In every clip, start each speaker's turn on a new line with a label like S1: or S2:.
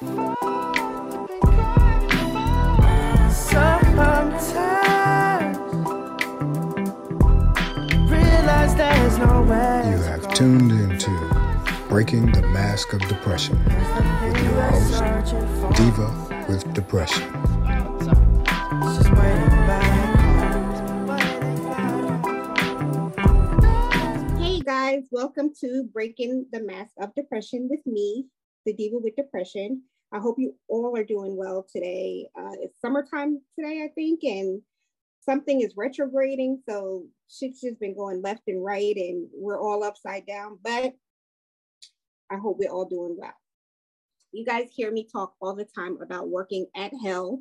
S1: You have tuned into Breaking the Mask of Depression with your host, Diva with Depression.
S2: Hey guys, welcome to Breaking the Mask of Depression with me, the Diva with Depression. I hope you all are doing well today. Uh, it's summertime today, I think, and something is retrograding. So shit's just been going left and right, and we're all upside down. But I hope we're all doing well. You guys hear me talk all the time about working at Hell.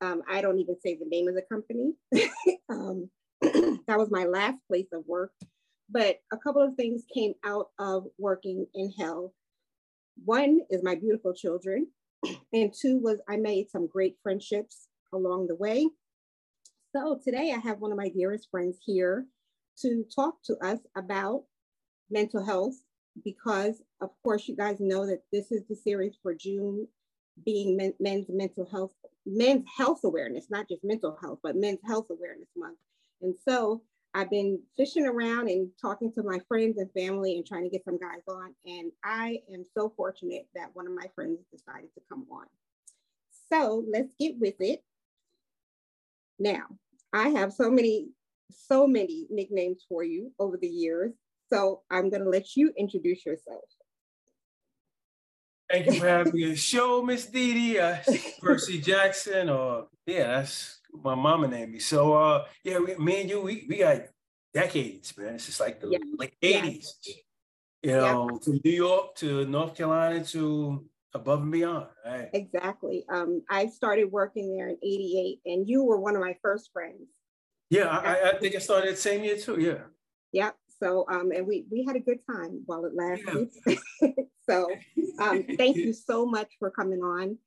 S2: Um, I don't even say the name of the company. um, that was my last place of work. But a couple of things came out of working in Hell. One is my beautiful children, and two was I made some great friendships along the way. So today I have one of my dearest friends here to talk to us about mental health because of course you guys know that this is the series for June being men, men's mental health, men's health awareness, not just mental health, but men's health awareness month. And so I've been fishing around and talking to my friends and family and trying to get some guys on. And I am so fortunate that one of my friends decided to come on. So let's get with it. Now, I have so many, so many nicknames for you over the years. So I'm going to let you introduce yourself.
S3: Thank you for having me on the show, Miss Dee uh, Percy Jackson, or yeah, that's my mama named me. So uh, yeah, we, me and you, we, we got decades, man. It's just like the
S2: Yeah.
S3: late
S2: Yeah.
S3: 80s. You know, from New York to North Carolina to above and beyond. Right?
S2: Exactly. Um, I started working there in 88 and you were one of my first friends.
S3: Yeah, I, I- think I started the same year too. Yeah.
S2: Yep. So, um, and we, we had a good time while it lasted. so, um, thank you so much for coming on.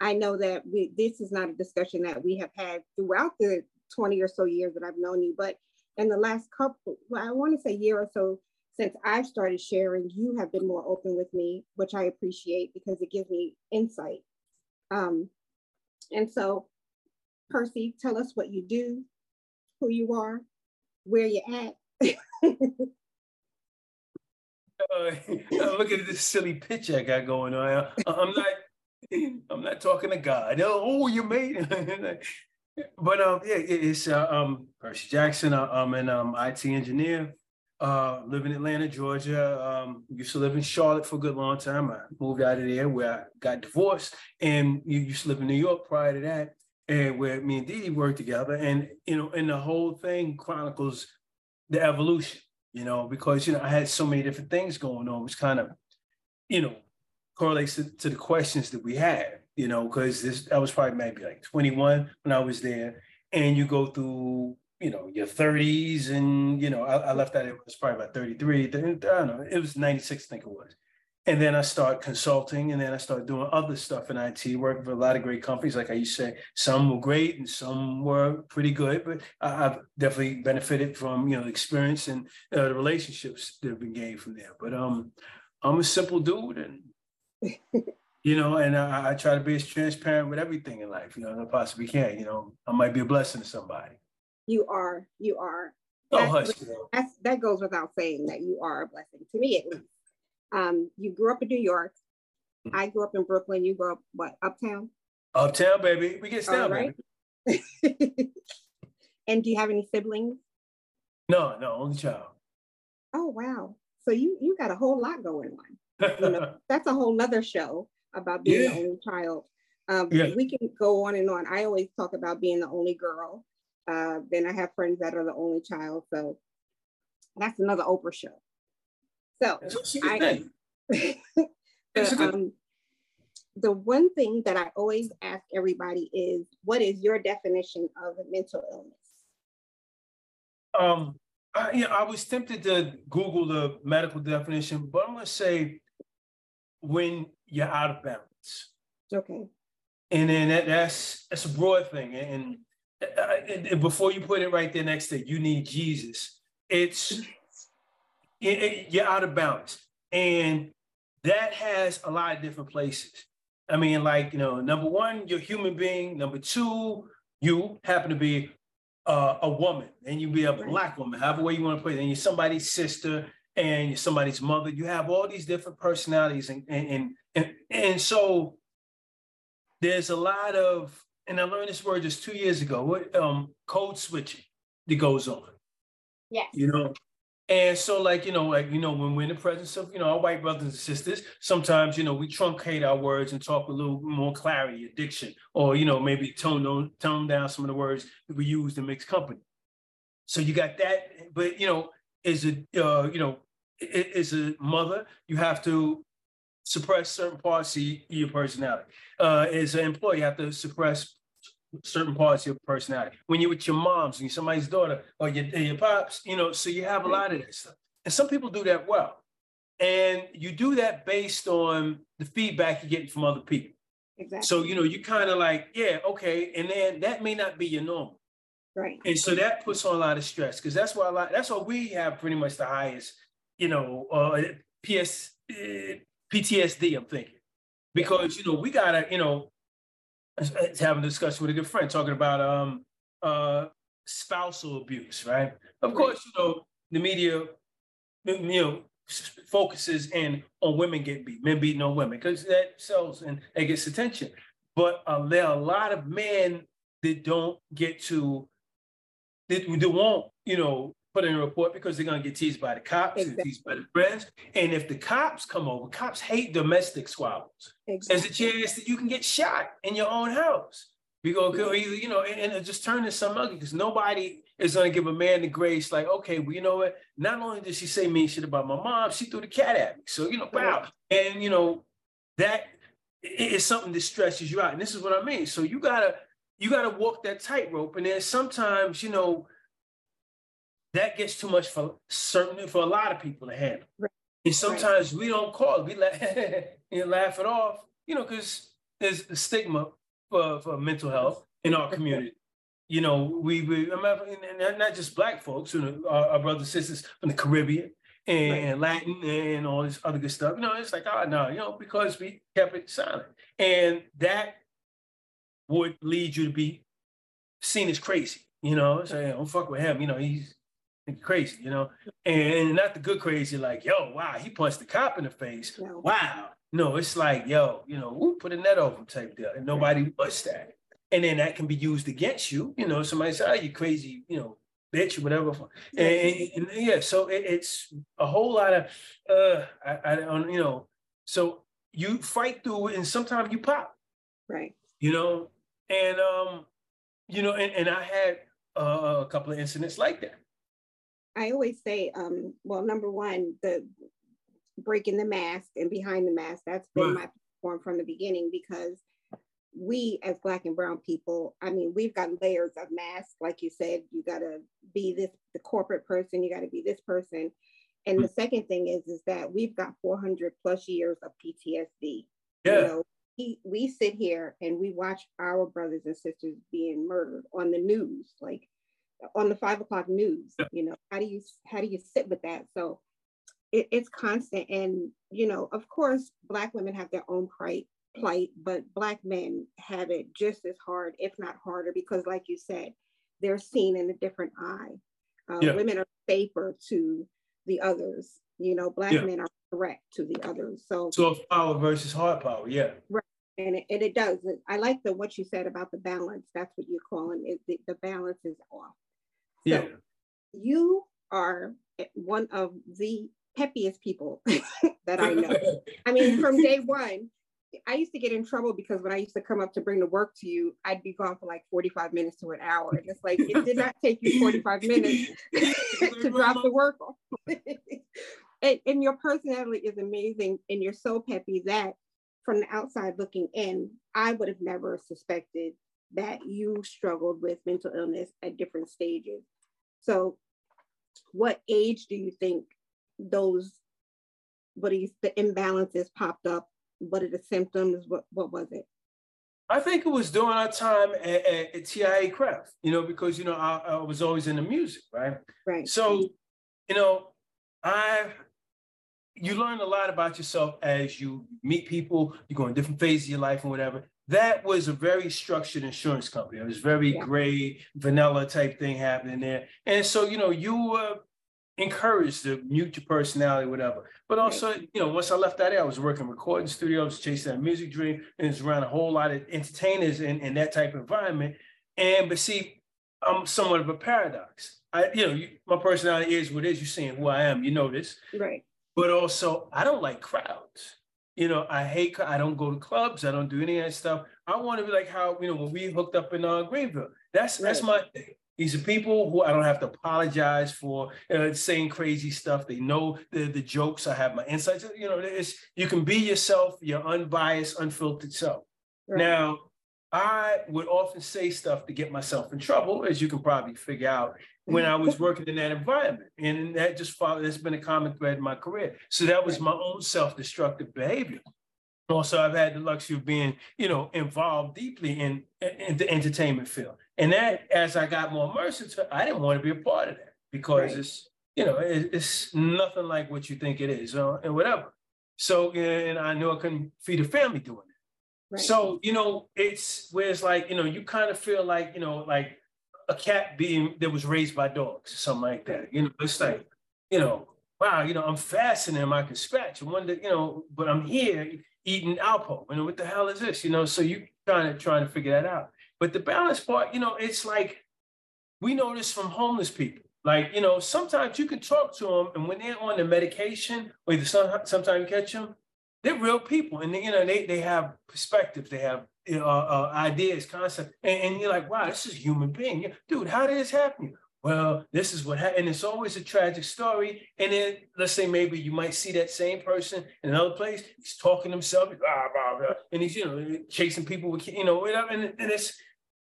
S2: I know that we, this is not a discussion that we have had throughout the 20 or so years that I've known you, but in the last couple, well, I want to say year or so since I've started sharing, you have been more open with me, which I appreciate because it gives me insight. Um, and so, Percy, tell us what you do, who you are, where you're at.
S3: Uh, look at this silly picture I got going on. I'm not, I'm not talking to God. Oh, you made it. but um, yeah, it's uh, um Percy Jackson. uh, I'm an um IT engineer. Uh, live in Atlanta, Georgia. Um, used to live in Charlotte for a good long time. I moved out of there where I got divorced, and you used to live in New York prior to that, and where me and Dee Dee worked together. And you know, and the whole thing chronicles the evolution. You know, because you know I had so many different things going on, which kind of, you know, correlates to, to the questions that we had. You know, because this I was probably maybe like 21 when I was there, and you go through you know your 30s and you know I, I left that it was probably about 33 I don't know it was 96 I think it was. And then I start consulting and then I start doing other stuff in IT working for a lot of great companies. Like I used to say some were great and some were pretty good but I, I've definitely benefited from you know the experience and uh, the relationships that have been gained from there. But um I'm a simple dude and you know and I, I try to be as transparent with everything in life you know as I possibly can you know I might be a blessing to somebody
S2: You are, you are.
S3: Oh, hush,
S2: that goes without saying that you are a blessing to me at least. Um, you grew up in New York.
S3: Mm-hmm.
S2: I grew up in Brooklyn. You grew up what uptown?
S3: Uptown, baby. We get down,
S2: right.
S3: baby.
S2: and do you have any siblings?
S3: No, no, only child.
S2: Oh wow! So you you got a whole lot going on. You know, that's a whole nother show about being the only child. Um,
S3: Yeah.
S2: We can go on and on. I always talk about being the only girl. Uh, then I have friends that are the only child. So that's another Oprah show. So
S3: It's a good
S2: I-
S3: thing. It's a
S2: the, um, the one thing that I always ask everybody is, what is your definition of a mental illness?
S3: Um, I, you know, I was tempted to Google the medical definition, but I'm gonna say when you're out of balance,
S2: Okay.
S3: and then that, that's that's a broad thing. And, uh, and, and before you put it right there next to you need Jesus, it's it- it- you're out of balance, and that has a lot of different places. I mean, like, you know, number one, you're a human being. Number two, you happen to be uh, a woman and you be a black woman, however way you want to put it, and you're somebody's sister and somebody's mother. You have all these different personalities, and and and and, so there's a lot of, and I learned this word just two years ago. What um, code switching that goes on.
S2: Yes.
S3: You know, and so, like, you know, like, you know, when we're in the presence of, you know, our white brothers and sisters, sometimes, you know, we truncate our words and talk a little more clarity, addiction, or, you know, maybe tone down, tone down some of the words that we use in mixed company. So you got that, but, you know, as a, uh, you know, as a mother, you have to suppress certain parts of your personality. Uh, as an employee, you have to suppress certain parts of your personality. When you're with your moms and you're somebody's daughter or your, your pops, you know, so you have a lot of that stuff. And some people do that well. And you do that based on the feedback you're getting from other people.
S2: Exactly.
S3: So, you know, you kind of like, yeah, okay. And then that may not be your normal.
S2: Right.
S3: And so that puts on a lot of stress because that's why a lot, that's why we have pretty much the highest, you know, uh, PS, uh, PTSD, I'm thinking. Because, you know, we gotta, you know, having a discussion with a good friend talking about um uh spousal abuse, right? Of course, you know, the media, you know, focuses in on women getting beat, men beating on women, because that sells and it gets attention. But uh, there are a lot of men that don't get to, that, that won't, you know, put in a report because they're gonna get teased by the cops exactly. and teased by the friends. And if the cops come over, cops hate domestic squabbles. Exactly. There's a chance that you can get shot in your own house. We go, you know, and, and just turn to some ugly because nobody is gonna give a man the grace, like, okay, well, you know what? Not only did she say mean shit about my mom, she threw the cat at me. So, you know, wow. And you know, that is something that stresses you out. And this is what I mean. So you gotta you gotta walk that tightrope. And then sometimes, you know, that gets too much for certainly for a lot of people to handle. Right. And sometimes right. we don't call it, we laugh, and laugh it off, you know, because there's a stigma for, for mental health in our community. You know, we, we and not just black folks, you know, our, our brothers and sisters from the Caribbean and right. Latin and all this other good stuff. You know, it's like, ah, oh no, you know, because we kept it silent. And that would lead you to be seen as crazy, you know, say, don't fuck with him, you know, he's crazy, you know, and not the good crazy, like, yo, wow, he punched the cop in the face. Wow. No, it's like, yo, you know, whoop, put a net over type deal. And nobody wants that. And then that can be used against you. You know, somebody say, oh, you crazy, you know, bitch, or whatever. And, and, and yeah, so it, it's a whole lot of, uh, I, I don't, you know, so you fight through it and sometimes you pop.
S2: Right.
S3: You know, and, um, you know, and, and I had uh, a couple of incidents like that.
S2: I always say, um, well, number one, the breaking the mask and behind the mask, that's been right. my platform from the beginning because we as black and brown people, I mean, we've got layers of masks. Like you said, you gotta be this the corporate person, you gotta be this person. And mm-hmm. the second thing is, is that we've got 400 plus years of PTSD.
S3: Yeah. You know,
S2: we, we sit here and we watch our brothers and sisters being murdered on the news. Like on the five o'clock news you know how do you how do you sit with that so it, it's constant and you know of course black women have their own plight plight but black men have it just as hard if not harder because like you said they're seen in a different eye uh, yeah. women are safer to the others you know black yeah. men are correct to the others so
S3: so power versus hard power yeah
S2: right and it, and it does i like the what you said about the balance that's what you're calling it the, the balance is off
S3: yeah.
S2: you are one of the peppiest people that I know. I mean, from day one, I used to get in trouble because when I used to come up to bring the work to you, I'd be gone for like 45 minutes to an hour. And it's like, it did not take you 45 minutes to drop the work off. and, and your personality is amazing. And you're so peppy that from the outside looking in, I would have never suspected that you struggled with mental illness at different stages. So, what age do you think those, what you, the imbalances popped up? What are the symptoms? What what was it?
S3: I think it was during our time at, at, at TIAA-CREF, you know, because you know I, I was always in the music, right?
S2: Right.
S3: So, you know, I you learn a lot about yourself as you meet people, you go in different phases of your life and whatever. That was a very structured insurance company. It was very yeah. gray, vanilla type thing happening there. And so, you know, you were encouraged to mute your personality, whatever. But also, right. you know, once I left that, I was working recording studios, chasing that music dream, and it's around a whole lot of entertainers in, in that type of environment. And but see, I'm somewhat of a paradox. I, you know, you, my personality is what is. You're seeing who I am. You know this,
S2: right?
S3: But also, I don't like crowds. You know, I hate. I don't go to clubs. I don't do any of that stuff. I want to be like how you know when we hooked up in uh, Greenville. That's right. that's my thing. These are people who I don't have to apologize for uh, saying crazy stuff. They know the, the jokes. I have my insights. You know, it's you can be yourself, your unbiased, unfiltered self. Right. Now, I would often say stuff to get myself in trouble, as you can probably figure out when I was working in that environment. And that just followed, that's been a common thread in my career. So that was my own self-destructive behavior. Also, I've had the luxury of being, you know, involved deeply in, in the entertainment field. And that, as I got more immersed into I didn't want to be a part of that because right. it's, you know, it, it's nothing like what you think it is uh, and whatever. So, and I knew I couldn't feed a family doing it. Right. So, you know, it's where it's like, you know, you kind of feel like, you know, like a cat being that was raised by dogs, or something like that. You know, it's like, you know, wow, you know, I'm faster I can scratch. I wonder, you know, but I'm here eating Alpo. You know, what the hell is this? You know, so you kind of trying to figure that out. But the balance part, you know, it's like we know this from homeless people. Like, you know, sometimes you can talk to them, and when they're on the medication, or the sometimes you catch them, they're real people, and they, you know they they have perspectives, they have uh, uh, ideas, concepts, and, and, you're like, wow, this is a human being, dude. How did this happen? Well, this is what happened. And it's always a tragic story. And then let's say maybe you might see that same person in another place. He's talking to himself, blah, blah, blah, and he's you know chasing people with you know whatever. And, and it's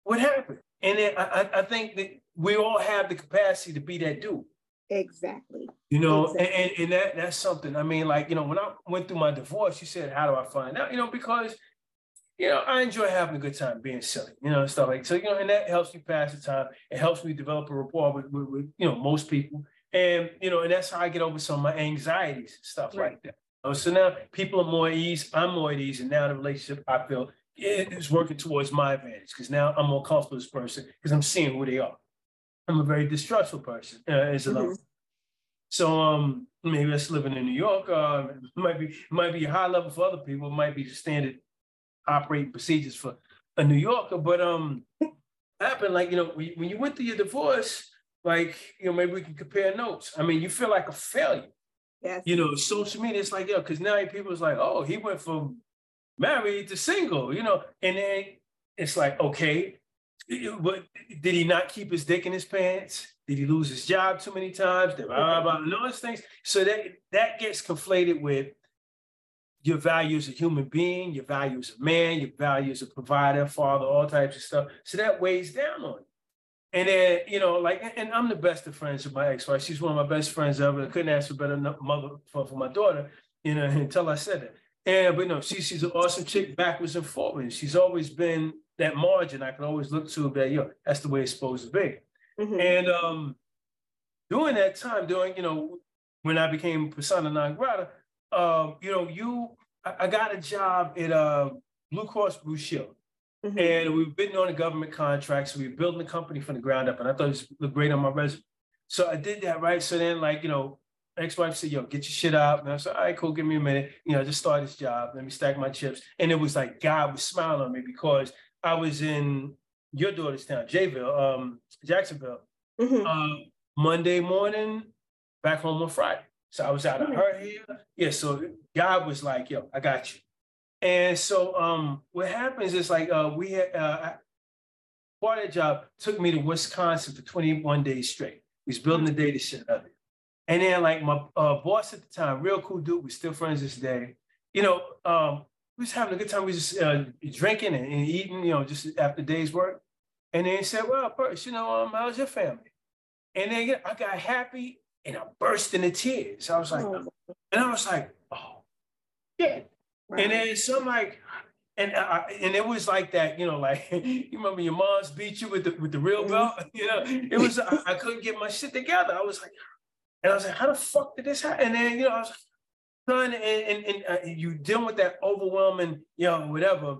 S3: what happened. And then I, I think that we all have the capacity to be that dude.
S2: Exactly.
S3: You know, exactly. And, and that that's something. I mean, like, you know, when I went through my divorce, you said, How do I find out? You know, because you know, I enjoy having a good time being silly, you know, and stuff like so, you know, and that helps me pass the time. It helps me develop a rapport with, with, with you know, most people. And, you know, and that's how I get over some of my anxieties and stuff right. like that. So now people are more at ease, I'm more at ease, and now the relationship I feel is working towards my advantage because now I'm more comfortable as a person because I'm seeing who they are. I'm a very distrustful person uh, as a mm-hmm. So um, maybe that's living in New York. Uh, might be might be a high level for other people. It might be the standard operating procedures for a New Yorker. But um, happened like you know when, when you went through your divorce, like you know maybe we can compare notes. I mean, you feel like a failure.
S2: Yes.
S3: You know, social media. It's like yo, because now people's like, oh, he went from married to single. You know, and then it's like okay, but did he not keep his dick in his pants? Did he lose his job too many times? Blah, blah, blah, and all those things. So that that gets conflated with your value as a human being, your value as a man, your value as a provider, father, all types of stuff. So that weighs down on you. And then, you know, like, and I'm the best of friends with my ex-wife. She's one of my best friends ever. I couldn't ask for better mother for, for my daughter, you know, until I said it. And but no, she, she's an awesome chick backwards and forwards. She's always been that margin I can always look to that, yo, that's the way it's supposed to be. Mm-hmm. And um, during that time, during, you know, when I became persona non grata, um, you know, you, I, I, got a job at uh, Blue Cross Blue Shield. Mm-hmm. And we've been on a government contract. So we were building the company from the ground up. And I thought it looked great on my resume. So I did that, right? So then, like, you know, ex-wife said, yo, get your shit out. And I said, all right, cool, give me a minute. You know, just start this job. Let me stack my chips. And it was like God was smiling on me because I was in your daughter's town, Jayville, um, Jacksonville, mm-hmm. uh, Monday morning, back home on Friday. So I was out of her here. Yeah, so God was like, yo, I got you. And so um, what happens is like uh, we had uh, part of job took me to Wisconsin for 21 days straight. We was building the data center. And then like my uh, boss at the time, real cool dude, we're still friends this day. You know, um, we was having a good time. We just uh, drinking and, and, eating, you know, just after day's work. And then he said, well, first, you know, um, how's your family? And then I got happy and I burst into tears. I was like, oh. and I was like, oh, yeah. Right. And then some like, and I, and it was like that, you know, like you remember your mom's beat you with the with the real mm-hmm. belt, you know. It was I, I, couldn't get my shit together. I was like, and I was like, how the fuck did this happen? And then you know, I was like, trying to, and, and, and uh, you dealing with that overwhelming, you know, whatever,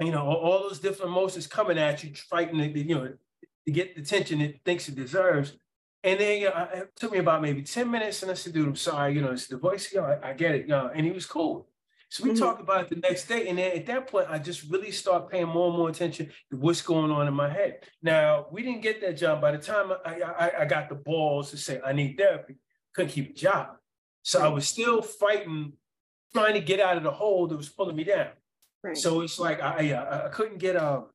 S3: you know, all, all those different emotions coming at you, fighting to, you know, to get the attention it thinks it deserves. And then you know, it took me about maybe 10 minutes. And I said, dude, I'm sorry, you know, it's the voice, you know, I, I get it, you know, and he was cool. So we mm-hmm. talked about it the next day. And then at that point, I just really start paying more and more attention to what's going on in my head. Now, we didn't get that job. By the time I, I, I got the balls to say, I need therapy, couldn't keep a job. So right. I was still fighting, trying to get out of the hole that was pulling me down. Right. So it's like I, I, I couldn't get um,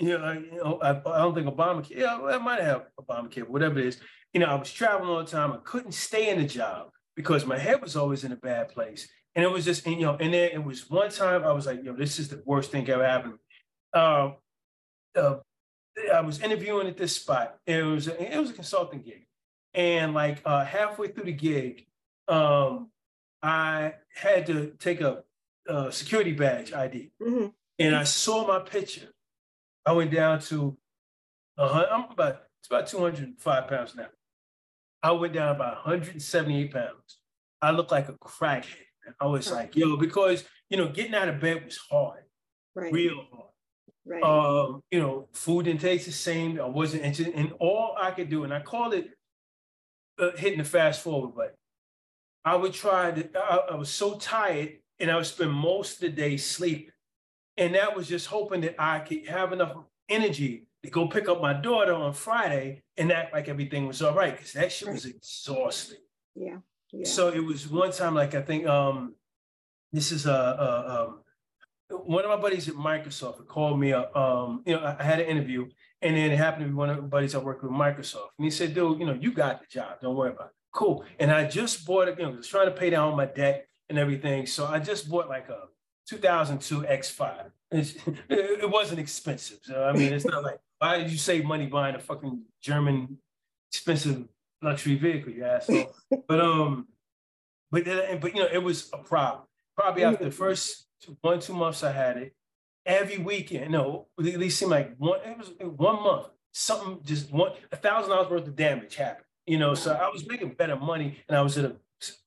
S3: you know, I, you know, I, I don't think Obamacare. Yeah, I might have Obamacare, whatever it is. You know, I was traveling all the time. I couldn't stay in the job because my head was always in a bad place. And it was just, you know, and then it was one time I was like, yo, this is the worst thing ever happened. Um, uh, I was interviewing at this spot. It was a, it was a consulting gig, and like uh, halfway through the gig, um, I had to take a, a security badge ID, mm-hmm. and I saw my picture. I went down to, uh, I'm about it's about 205 pounds now. I went down about 178 pounds. I looked like a crackhead. I was like, yo, because you know, getting out of bed was hard, right. real hard. Right. Um, you know, food didn't taste the same. I wasn't interested, and all I could do, and I called it uh, hitting the fast forward button. I would try to. I, I was so tired, and I would spend most of the day sleeping, and that was just hoping that I could have enough energy to go pick up my daughter on Friday and act like everything was all right because that shit was exhausting.
S2: Yeah.
S3: So it was one time, like I think um, this is a, a um, one of my buddies at Microsoft called me up. Um, you know, I had an interview, and then it happened to be one of the buddies I worked with Microsoft, and he said, "Dude, you know, you got the job. Don't worry about it. Cool." And I just bought it. You know, I was trying to pay down my debt and everything, so I just bought like a 2002 X5. It's, it wasn't expensive. So I mean, it's not like why did you save money buying a fucking German expensive luxury vehicle, you asshole. but um, but but you know, it was a problem. Probably after the first two, one two months I had it, every weekend, no, at least seemed like one. It was one month. Something just one a thousand dollars worth of damage happened. You know, so I was making better money, and I was at a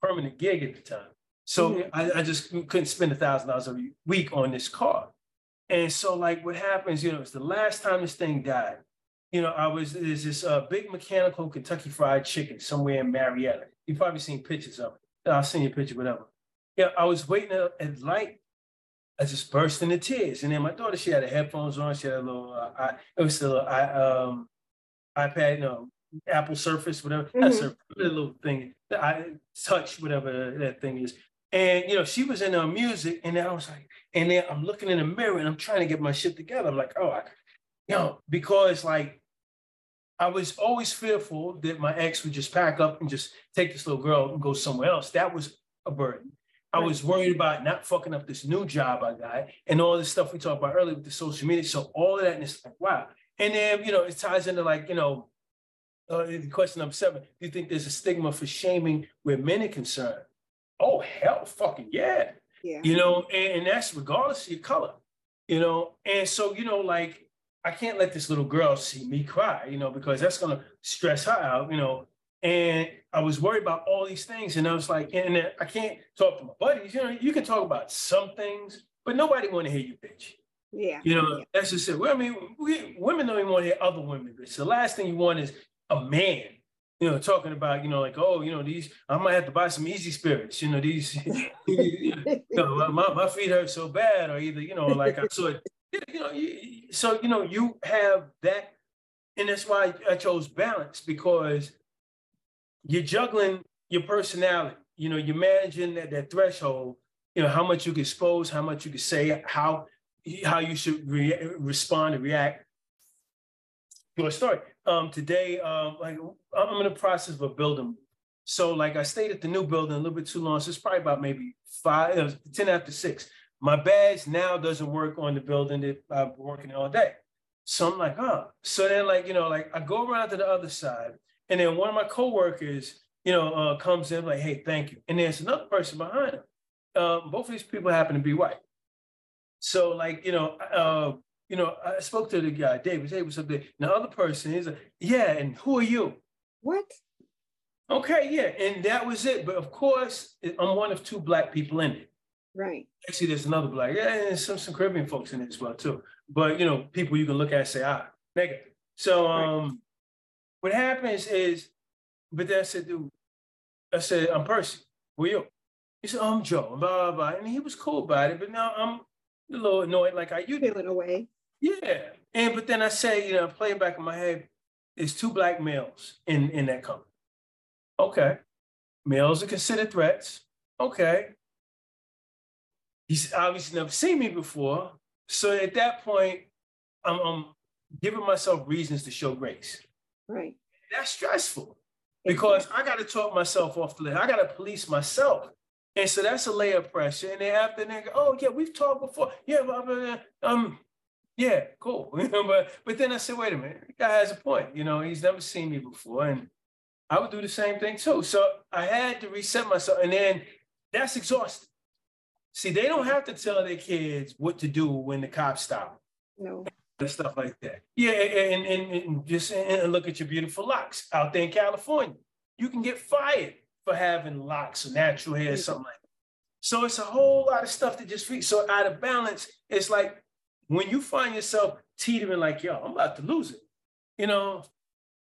S3: permanent gig at the time. So mm-hmm. I, I, just couldn't spend a thousand dollars a week on this car. And so, like, what happens, you know, it's the last time this thing died you know, I was there's this uh, big mechanical Kentucky Fried Chicken somewhere in Marietta. You've probably seen pictures of it. I'll send you a picture, whatever. Yeah, I was waiting at light. I just burst into tears, and then my daughter, she had the headphones on. She had a little, uh, I, it was still I um, iPad, you know, Apple Surface, whatever. Mm-hmm. That's a little thing. I touch whatever that thing is. And you know, she was in her music, and then I was like, and then I'm looking in the mirror and I'm trying to get my shit together. I'm like, oh, I, you know, because like I was always fearful that my ex would just pack up and just take this little girl and go somewhere else. That was a burden. I was worried about not fucking up this new job I got and all this stuff we talked about earlier with the social media. So all of that, and it's like, wow. And then, you know, it ties into like, you know, uh, the question number seven, do you think there's a stigma for shaming where men are concerned? Oh, hell fucking yeah. Yeah. You know, and, and that's regardless of your color, you know. And so, you know, like I can't let this little girl see me cry, you know, because that's gonna stress her out, you know. And I was worried about all these things, and I was like, and I can't talk to my buddies. You know, you can talk about some things, but nobody want to hear you bitch.
S2: Yeah.
S3: You know,
S2: yeah.
S3: that's just it. Well, I mean, we, women don't even want to hear other women bitch. The last thing you want is a man, you know, talking about, you know, like, oh, you know, these, I might have to buy some easy spirits, you know, these, you know, my, my feet hurt so bad, or either, you know, like I saw it you know, so you know, you have that, and that's why I chose balance because you're juggling your personality. You know, you're managing that, that threshold. You know, how much you can expose, how much you can say, how how you should re- respond and react to a story. Um, today, um, like I'm in the process of a building. So, like I stayed at the new building a little bit too long. So it's probably about maybe five, uh, 10 after six. My badge now doesn't work on the building that I've been working all day. So I'm like, huh. So then, like, you know, like I go around to the other side, and then one of my coworkers, you know, uh, comes in like, hey, thank you. And there's another person behind him. Um, both of these people happen to be white. So, like, you know, uh, you know, I spoke to the guy, David. Up there? And the other person is like, yeah, and who are you?
S2: What?
S3: Okay, yeah, and that was it. But of course, I'm one of two black people in it.
S2: Right.
S3: Actually, there's another black, yeah, and some some Caribbean folks in it as well too. But you know, people you can look at and say, ah, nigga. So um, right. what happens is, but then I said, dude, I said, I'm Percy. Who are you? He said, oh, I'm Joe. Blah blah blah, and he was cool about it. But now I'm a little annoyed, like I you
S2: feeling away.
S3: Yeah, and but then I say, you know, playing back in my head, it's two black males in in that company. Okay. Males are considered threats. Okay. He's obviously never seen me before. So at that point, I'm, I'm giving myself reasons to show grace.
S2: Right.
S3: That's stressful because I got to talk myself off the list. I got to police myself. And so that's a layer of pressure. And then after that, oh yeah, we've talked before. Yeah, but, um, yeah, cool. you but but then I said, wait a minute, the guy has a point. You know, he's never seen me before, and I would do the same thing too. So I had to reset myself. And then that's exhausting. See, they don't have to tell their kids what to do when the cops stop.
S2: No.
S3: And stuff like that. Yeah, and, and, and just and look at your beautiful locks out there in California. You can get fired for having locks or natural hair or something like that. So it's a whole lot of stuff that just feels so out of balance. It's like when you find yourself teetering like, yo, I'm about to lose it. You know,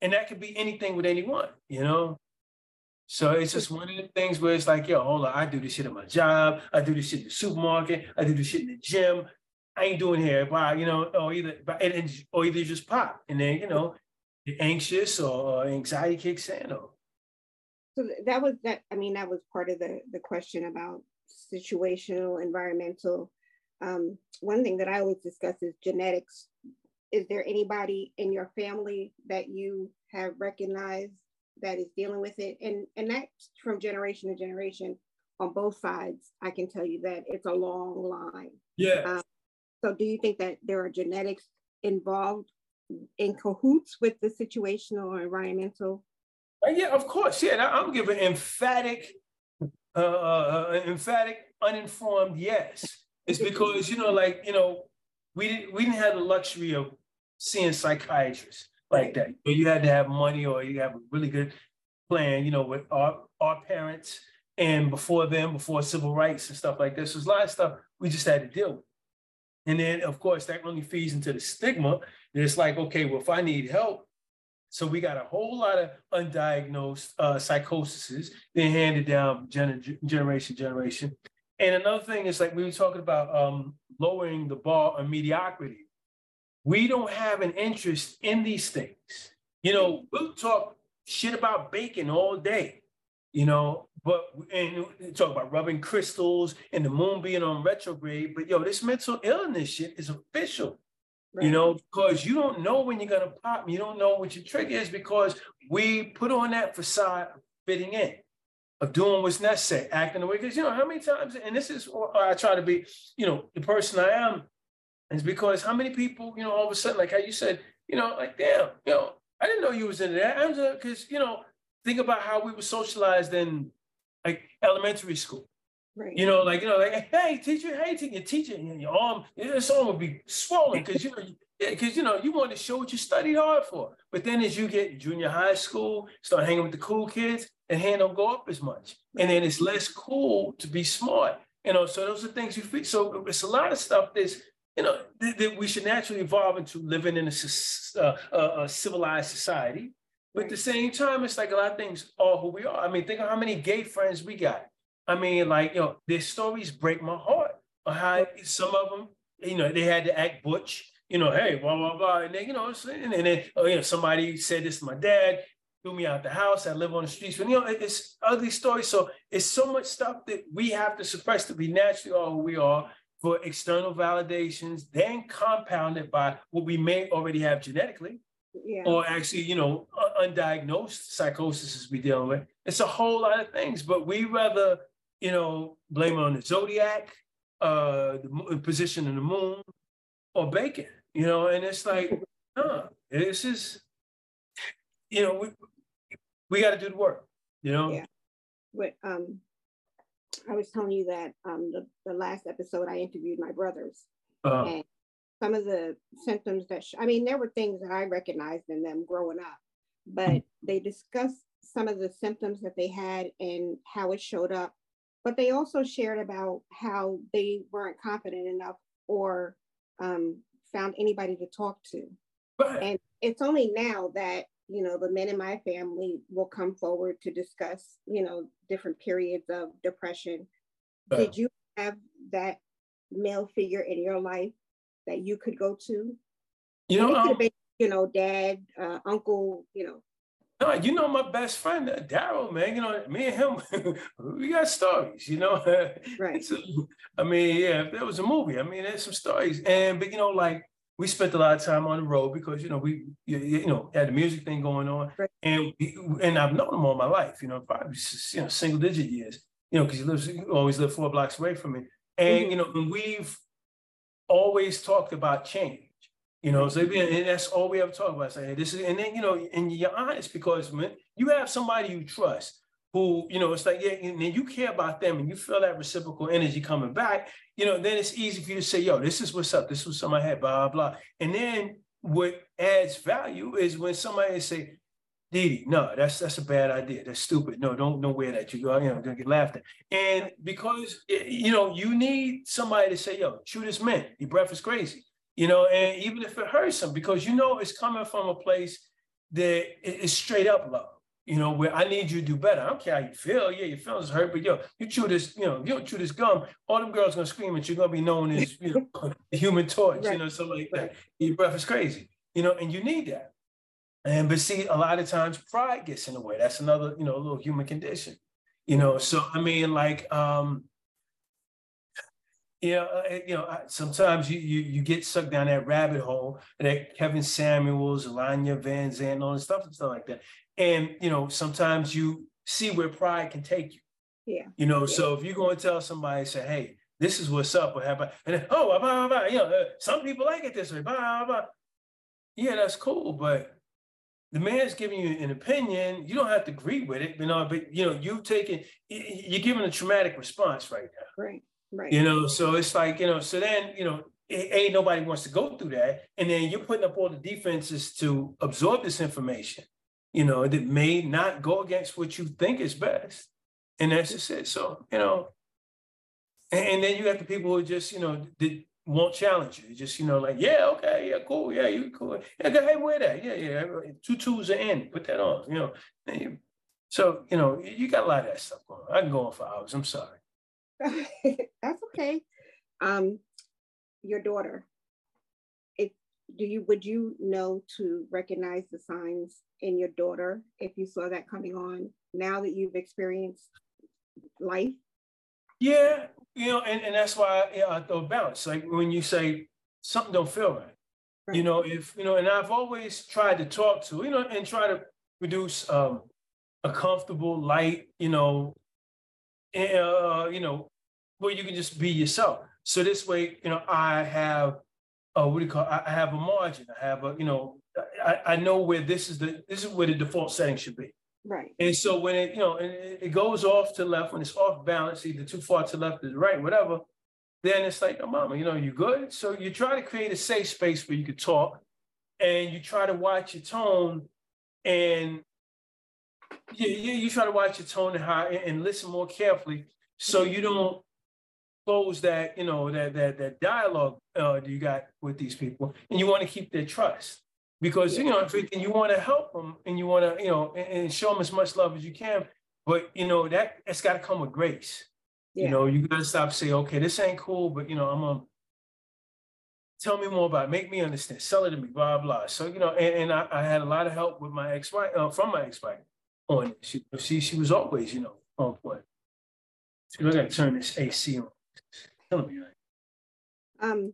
S3: and that could be anything with anyone, you know? So it's just one of the things where it's like, yo, hold on, I do this shit at my job, I do this shit in the supermarket, I do this shit in the gym. I ain't doing here, but you know, or either or either just pop, and then you know, you're anxious or anxiety kicks in. Or
S2: so that was that. I mean, that was part of the the question about situational, environmental. Um, one thing that I always discuss is genetics. Is there anybody in your family that you have recognized that is dealing with it? And and that's from generation to generation on both sides i can tell you that it's a long line.
S3: Yeah. Um,
S2: so do you think that there are genetics involved in cahoots with the situational or environmental?
S3: Uh, yeah of course. Yeah i'm giving emphatic uh, uh, uh emphatic uninformed yes it's because you know like you know we didn't we didn't have the luxury of seeing psychiatrists like that. But you had to have money or you have a really good plan, you know, with our our parents and before them, before civil rights and stuff like this. There's a lot of stuff we just had to deal with. And then of course that only feeds into the stigma. And it's like, okay, well, if I need help, so we got a whole lot of undiagnosed uh, psychosis being handed down gener- generation generation. And another thing is like we were talking about um, lowering the bar of mediocrity. We don't have an interest in these things. You know, we'll talk shit about bacon all day, you know, but and talk about rubbing crystals and the moon being on retrograde. But yo, this mental illness shit is official. Right. You know, because you don't know when you're gonna pop, you don't know what your trigger is because we put on that facade of fitting in of doing what's necessary, acting the way. Because you know how many times, and this is why I try to be, you know, the person I am, is because how many people, you know, all of a sudden, like how you said, you know, like damn, you know, I didn't know you was into that. Because you know, think about how we were socialized in like elementary school.
S2: Right.
S3: You know, like you know, like hey teacher, hey teacher, teacher, and your arm, your arm would be swollen because you know yeah, because you know you want to show what you studied hard for. But then as you get junior high school, start hanging with the cool kids, and hand don't go up as much. And then it's less cool to be smart. You know, so those are things you feel. So it's a lot of stuff that's you know that, that we should naturally evolve into living in a, uh, a, civilized society. But at the same time, it's like a lot of things are who we are. I mean, think of how many gay friends we got. I mean, like, you know, their stories break my heart. How some of them, you know, they had to act butch you know, hey, blah, blah, blah. And then, you know, and then, oh, you know, somebody said this to my dad, threw me out the house. I live on the streets. But, you know, it's ugly story. So it's so much stuff that we have to suppress to be naturally all who we are for external validations, then compounded by what we may already have genetically.
S2: Yeah.
S3: Or actually, you know, undiagnosed psychosis is we dealing with. It's a whole lot of things, but we rather, you know, blame it on the zodiac, uh, the position of the moon, or bacon you know, and it's like, no, this is, you know, we, we got to do the work, you know?
S2: Yeah. But um, I was telling you that um, the, the last episode I interviewed my brothers. Uh-huh. And some of the symptoms that, sh- I mean, there were things that I recognized in them growing up, but mm-hmm. they discussed some of the symptoms that they had and how it showed up. But they also shared about how they weren't confident enough or um, found anybody to talk to. And it's only now that, you know, the men in my family will come forward to discuss, you know, different periods of depression. Did you have that male figure in your life that you could go to?
S3: You know,
S2: it could
S3: um,
S2: have been, you know, dad, uh, uncle, you know.
S3: No, you know my best friend, uh, Daryl, man. You know, me and him, we got stories, you know.
S2: Right.
S3: So, I mean, yeah, if there was a movie, I mean, there's some stories. And but you know, like we spent a lot of time on the road because you know we you, you know had the music thing going on,
S2: Right.
S3: and we, and I've known him all my life. You know, probably you know single digit years. You know, because he lives he always lived four blocks away from me, and
S2: Mhm.
S3: you know, we've always talked about change. You know, so and that's all we ever talk about. Say, hey, this is, and then you know, and you're honest because when you have somebody you trust who, you know, it's like, yeah, and then you care about them and you feel that reciprocal energy coming back, you know, then it's easy for you to say, yo, this is what's up. This was something I had, blah, blah. And then what adds value is when somebody say, Dee, no, that's that's a bad idea. That's stupid. No, don't don't wear that. You go, you know, gonna get laughed at. And because eh, you know, you need somebody to say, yo, shoot this man. Your breath is crazy. You know, and even if it hurts them, because you know it's coming from a place that is straight up love. You know, where I need you to do better. I don't care how you feel. Yeah, your feelings hurt, but yo, you chew this, you know, you don't chew this gum, all them girls gonna scream at you're gonna be known as you know, human torch, you know, something like that.
S2: Right.
S3: Your breath is crazy, you know, and you need that. And but see, a lot of times pride gets in the way. That's another, you know, little human condition. You know, so I mean, like, um, you know, uh, you know, sometimes you you you get sucked down that rabbit hole, that Kevin Samuels, Iyanla Vanzant, and all this stuff and stuff like that. And you know, sometimes you see where pride can take you.
S2: Yeah.
S3: You know,
S2: Yeah.
S3: so if you're going to tell somebody, say, hey, this is what's up, or have I, and then, oh, blah, blah, blah, you know, uh, some people like it this way, blah, blah, blah. Yeah, that's cool, but the man's giving you an opinion. You don't have to agree with it, you know, but you know, you've taken, you're giving a traumatic response right now.
S2: Right. Right.
S3: You know, so it's like, you know, so then, you know, ain't nobody wants to go through that. And then you're putting up all the defenses to absorb this information, you know, that may not go against what you think is best. And that's just it. So, you know, and, then you got the people who just, you know, that won't challenge you. Just, you know, like, yeah, okay, yeah, cool, yeah, you cool. Yeah, go ahead, wear that. Yeah, yeah. Two twos are in, put that on, you know. So, you know, you got a lot of that stuff going on. I can go on for hours. I'm sorry.
S2: That's okay. Um, your daughter. It do you would you know to recognize the signs in your daughter if you saw that coming on now that you've experienced life?
S3: Yeah, you know, and, and that's why I, throw balance. Like when you say something don't feel right, you know, if you know, and I've always tried to talk to, you know, and try to produce um, a comfortable, light, you know, uh, you know, where you can just be yourself. So this way, you know, I have, uh, what do you call? I have a margin. I have a, you know, I, I know where this is the this is where the default setting should be.
S2: Right.
S3: And so when it, you know, and it it goes off to left, when it's off balance, either too far to left or right, whatever, then it's like, oh, mama, you know, you good? So you try to create a safe space where you could talk and you try to watch your tone and yeah, yeah, you try to watch your tone and how and, and listen more carefully so you don't close that, you know, that that that dialogue uh, you got with these people. And you want to keep their trust because you know and you want to help them and you want to you know and, and show them as much love as you can but you know that it's got to come with grace. You know you got to stop saying okay this ain't cool but you know i'm gonna tell me more about it. Make me understand. Sell it to me blah blah. So you know and, and I, I had a lot of help with my ex-wife uh, from my ex-wife on it she, she she was always you know on point so i gotta turn this ac on It's killing me right
S2: Um,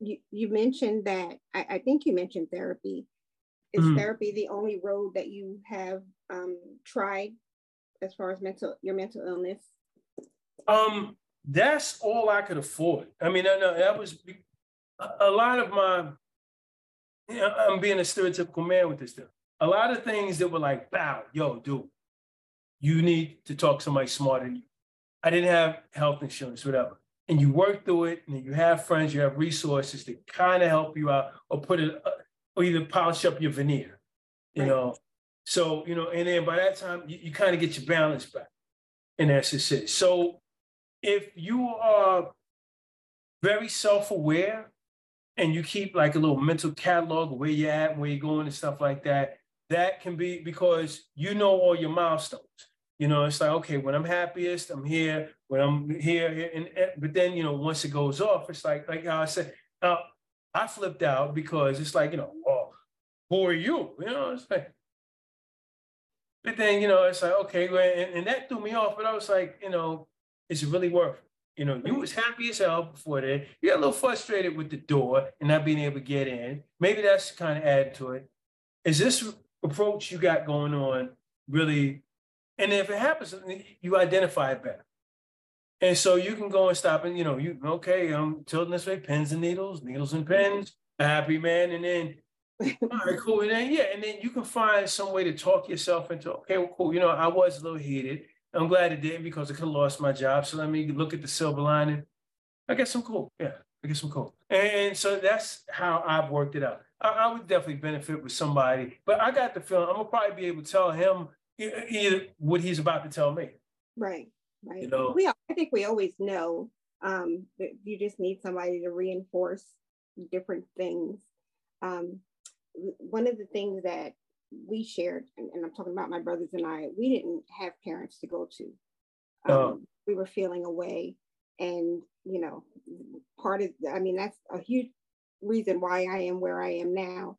S2: you, you mentioned that, I, I think you mentioned therapy. Is
S3: Mhm.
S2: therapy the only road that you have um, tried as far as mental, your mental illness?
S3: Um, that's all I could afford. I mean, I know that was a, a lot of my. You know, I'm being a stereotypical man with this stuff. A lot of things that were like, "Bow, yo, dude, you need to talk to somebody smarter than you." I didn't have health insurance, whatever, and you work through it, and you have friends, you have resources to kind of help you out, or put it, uh, or either polish up your veneer, you
S2: Right.
S3: know. So, you know, and then by that time, you, you kind of get your balance back. And that's just it. So if you are very self-aware and you keep like a little mental catalog of where you're at, where you're going and stuff like that, that can be because you know all your milestones. You know, it's like, okay, when I'm happiest, I'm here. When I'm here, and, but then you know, once it goes off, it's like, like I said, uh, I flipped out because it's like, you know, oh, who are you? You know, it's like, but then you know, it's like, okay, and, and that threw me off. But I was like, you know, is it really worth it? You know, you was happy as hell before that. You got a little frustrated with the door and not being able to get in. Maybe that's kind of add to it. Is this approach you got going on really? And if it happens, you identify it better. And so you can go and stop and, you know, you, okay, I'm tilting this way, pens and needles, needles and pens, a happy man. And then, all right, cool. And then, yeah, and then you can find some way to talk yourself into, okay, well, cool. You know, I was a little heated. I'm glad it didn't because I could have lost my job. So let me look at the silver lining. I guess I'm cool. Yeah, I guess I'm cool. And so that's how I've worked it out. I, I would definitely benefit with somebody, but I got the feeling I'm gonna probably be able to tell him either what he's about to tell me.
S2: Right, right. You know, we I think we always know um, that you just need somebody to reinforce different things. Um, one of the things that we shared, and, and, I'm talking about my brothers and I, we didn't have parents to go to. Oh. Um, We were feeling away. And, you know, part of, I mean, that's a huge reason why I am where I am now.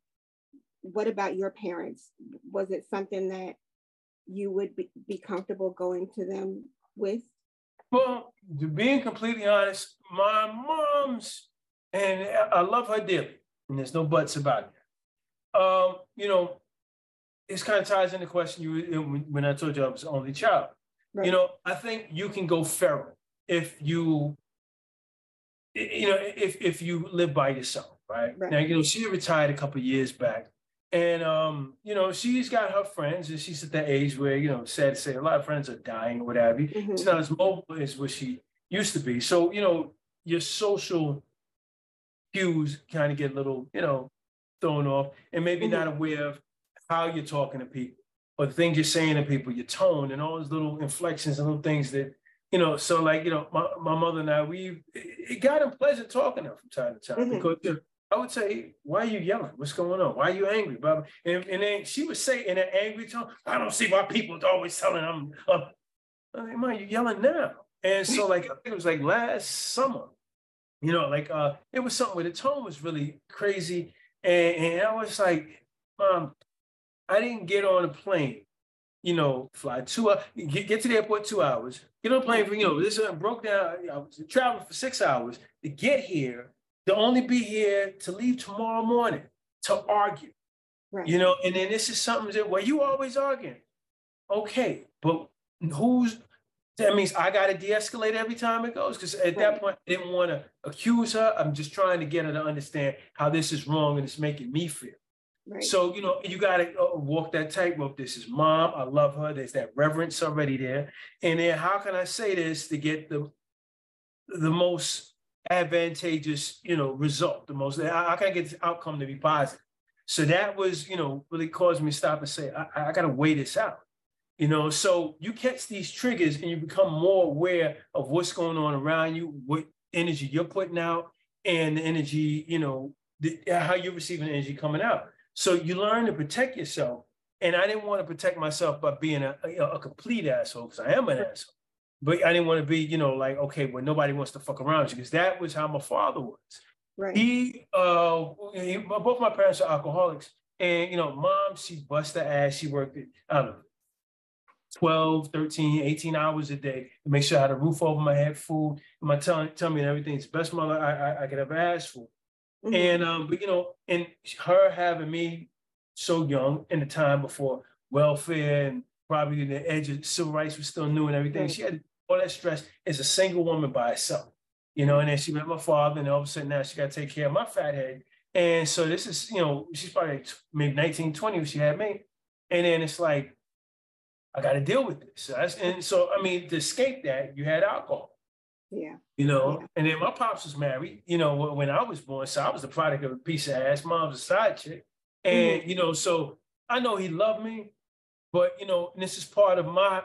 S2: What about your parents? Was it something that you would be, be comfortable going to them with?
S3: Well, to being completely honest, my mom's, and I love her dearly, and there's no buts about it. Um, you know, this kind of ties into the question you when I told you I was only child. Right. You know, I think you can go feral if you, you know, if if you live by yourself, right? right. Now, you know, she retired a couple years back, and um, you know, she's got her friends, and she's at that age where you know, sad to say, a lot of friends are dying or what have you. Mm-hmm. It's not as mobile as what she used to be. So you know, your social cues kind of get a little, you know, thrown off, and maybe mm-hmm. not aware of how you're talking to people or the things you're saying to people, your tone and all those little inflections and little things that, you know, so like, you know, my, my mother and I, we, it got unpleasant talking to her from time to time mm-hmm. because you know, I would say, why are you yelling? What's going on? Why are you angry? Bob? And, and then she would say in an angry tone, I don't see why people are always telling them, uh, I'm like, Mom, you yelling now. And so like, I think it was like last summer, you know, like uh, it was something where the tone was really crazy. And, and I was like, Mom, I didn't get on a plane, you know, fly two hours, get, get to the airport two hours, get on a plane for, you know, this broke down, I was traveling for six hours to get here, to only be here to leave tomorrow morning to argue. Right. You know, and then this is something that, well, you always arguing. Okay, but who's that means I got to de-escalate every time it goes because at right. that point I didn't want to accuse her. I'm just trying to get her to understand how this is wrong and it's making me feel. Right. So, you know, you got to uh, walk that tightrope. This is mom. I love her. There's that reverence already there. And then how can I say this to get the the most advantageous, you know, result, the most, how can I get the outcome to be positive? So that was, you know, really caused me to stop and say, I, I got to weigh this out. You know, so you catch these triggers and you become more aware of what's going on around you, what energy you're putting out, and the energy, you know, the, how you're receiving energy coming out. So you learn to protect yourself. And I didn't want to protect myself by being a, a, a complete asshole because I am an asshole. But I didn't want to be, you know, like, okay, well, nobody wants to fuck around you because that was how my father was. Right. He, uh, he, both my parents are alcoholics. And, you know, mom, she bust her ass. She worked, I don't know, 12, 13, 18 hours a day to make sure I had a roof over my head, food, my tummy, tummy and everything. It's the best mother I, I, I could ever ask for. Mm-hmm. And um, but you know, and her having me so young in the time before welfare and probably the edge of civil rights was still new and everything. Right. She had all that stress as a single woman by herself, you know. And then she met my father, and all of a sudden now she got to take care of my fat head. And so this is, you know, she's probably maybe 19, 20 when she had me. And then it's like, I got to deal with this. So and so, I mean, to escape that, you had alcohol.
S2: Yeah.
S3: You know, yeah. and then my pops was married, you know, when I was born. So I was the product of a piece of ass. Mom's a side chick. And, mm-hmm. you know, so I know he loved me, But you know, this is part of my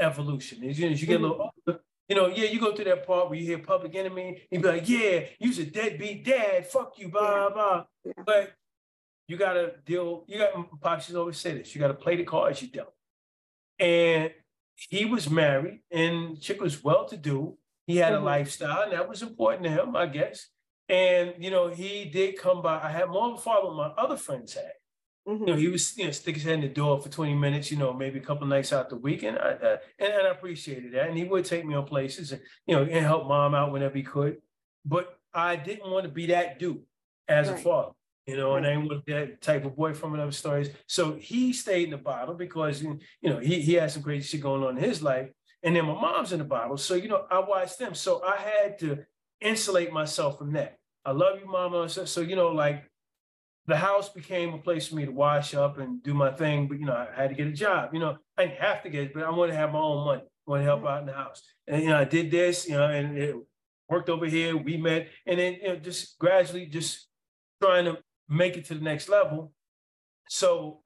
S3: evolution. As you, as you get a little mm-hmm. older, you know, yeah, you go through that part where you hear Public Enemy, you be like, yeah, you's a deadbeat dad, fuck you, blah, yeah. blah. Yeah. But you gotta deal, you got Pops always say this, you gotta play the cards you dealt. And he was married and chick was well-to-do. He had mm-hmm. a lifestyle, and that was important to him, I guess. And you know, he did come by. I had more of a father than my other friends had. Mm-hmm. You know, he was you know stick his head in the door for 20 minutes, you know, maybe a couple nights out the weekend. I, uh, and, and I appreciated that. And he would take me on places and you know and help mom out whenever he could. But I didn't want to be that dude as right. a father, you know, right. and I didn't want that type of boy from another stories. So he stayed in the bottle because you know he he had some crazy shit going on in his life. And then my mom's in the Bible. So, you know, I watched them. So I had to insulate myself from that. I love you, mama. So, so, you know, like the house became a place for me to wash up and do my thing. But, you know, I had to get a job. You know, I didn't have to get it, but I wanted to have my own money. I want to help mm-hmm. out in the house. And, you know, I did this, you know, and it worked over here. We met. And then, you know, just gradually just trying to make it to the next level. So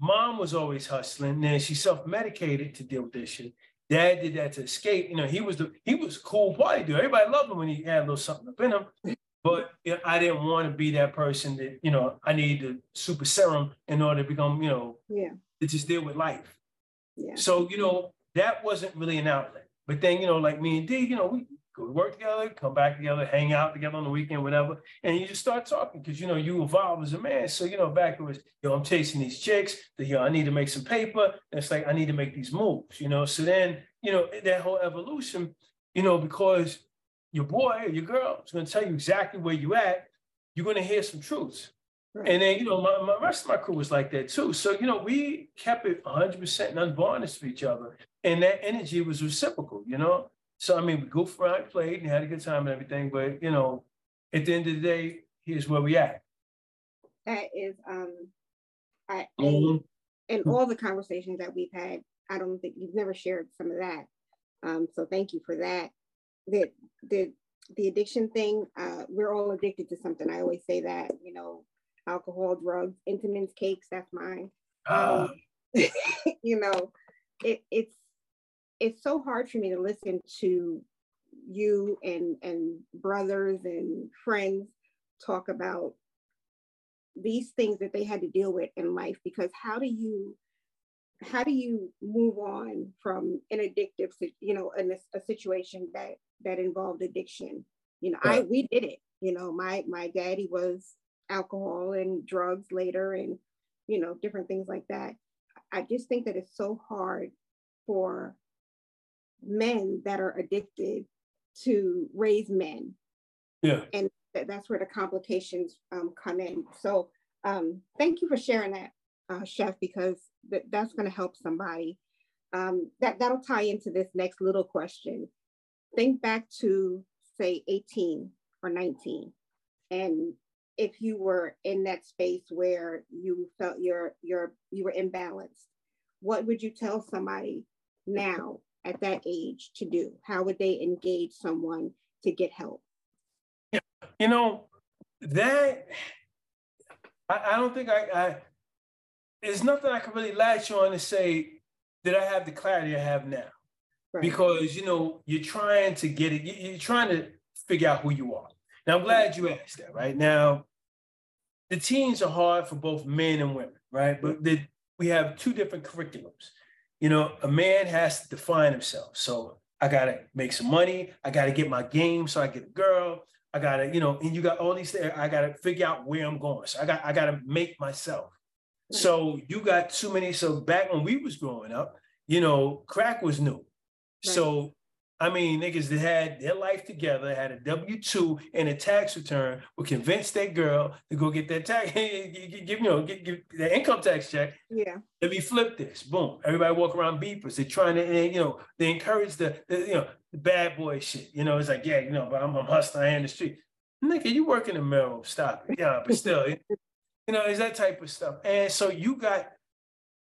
S3: mom was always hustling. And Then she self-medicated to deal with this shit. Dad did that to escape. You know, he was the he was cool party dude. Everybody loved him when he had a little something up in him. But you know, I didn't want to be that person that, you know, I need the super serum in order to become, you know,
S2: yeah,
S3: to just deal with life.
S2: Yeah.
S3: So, you know, that wasn't really an outlet. But then, you know, like me and D, you know, we go to work together, come back together, hang out together on the weekend, whatever. And you just start talking because, you know, you evolve as a man. So, you know, back it was, yo, I'm chasing these chicks. The, yo, I need to make some paper. And it's like, I need to make these moves, you know? So then, you know, that whole evolution, you know, because your boy or your girl is going to tell you exactly where you at, you're going to hear some truths. Right. And then, you know, my, my rest of my crew was like that too. So, you know, we kept it 100% unvarnished for each other. And that energy was reciprocal, you know? So, I mean, we goofed around, played, and had a good time and everything. But, you know, at the end of the day, here's where we at.
S2: That is, um, I, mm-hmm. in all the conversations that we've had, I don't think you've never shared some of that. Um, so thank you for that the the the addiction thing, uh, we're all addicted to something. I always say that, you know, alcohol, drugs, Entenmann's cakes, that's mine. Uh. Um, you know, it, it's it's so hard for me to listen to you and and brothers and friends talk about these things that they had to deal with in life because how do you how do you move on from an addictive you know in a, a situation that that involved addiction. You know, I we did it. You know, my my daddy was alcohol and drugs later and you know, different things like that. I just think that it's so hard for men that are addicted to raise men.
S3: Yeah.
S2: And that's where the complications um, come in. So um, thank you for sharing that, uh, Chef, because th- that's going to help somebody. Um, that, that'll tie into this next little question think back to say 18 or 19 and if you were in that space where you felt you're you're you were imbalanced what would you tell somebody now at that age to do how would they engage someone to get help
S3: you know that I, I don't think I, I there's nothing i can really latch on to say that i have the clarity i have now right. because you know you're trying to get it. You're trying to figure out who you are. Now I'm glad you asked that. Right now, the teens are hard for both men and women, right? But the, we have two different curriculums. You know, a man has to define himself. So I gotta make some money. I gotta get my game so I get a girl. I gotta, you know, and you got all these things. I gotta figure out where I'm going. So I got, I gotta make myself. Hmm. So you got too many. So back when we was growing up, you know, crack was new. So, I mean, niggas that had their life together, had a W 2 and a tax return, would convince that girl to go get that tax, give, you know, get, give the income tax check.
S2: Yeah.
S3: Let me flip this. Boom. Everybody walk around beepers. They're trying to, you know, they encourage the, the, you know, the bad boy shit. You know, it's like, yeah, you know, but I'm, I'm hustling in the street. Nigga, you work in the middle. Stop it. Yeah, but still, you know, it's that type of stuff. And so you got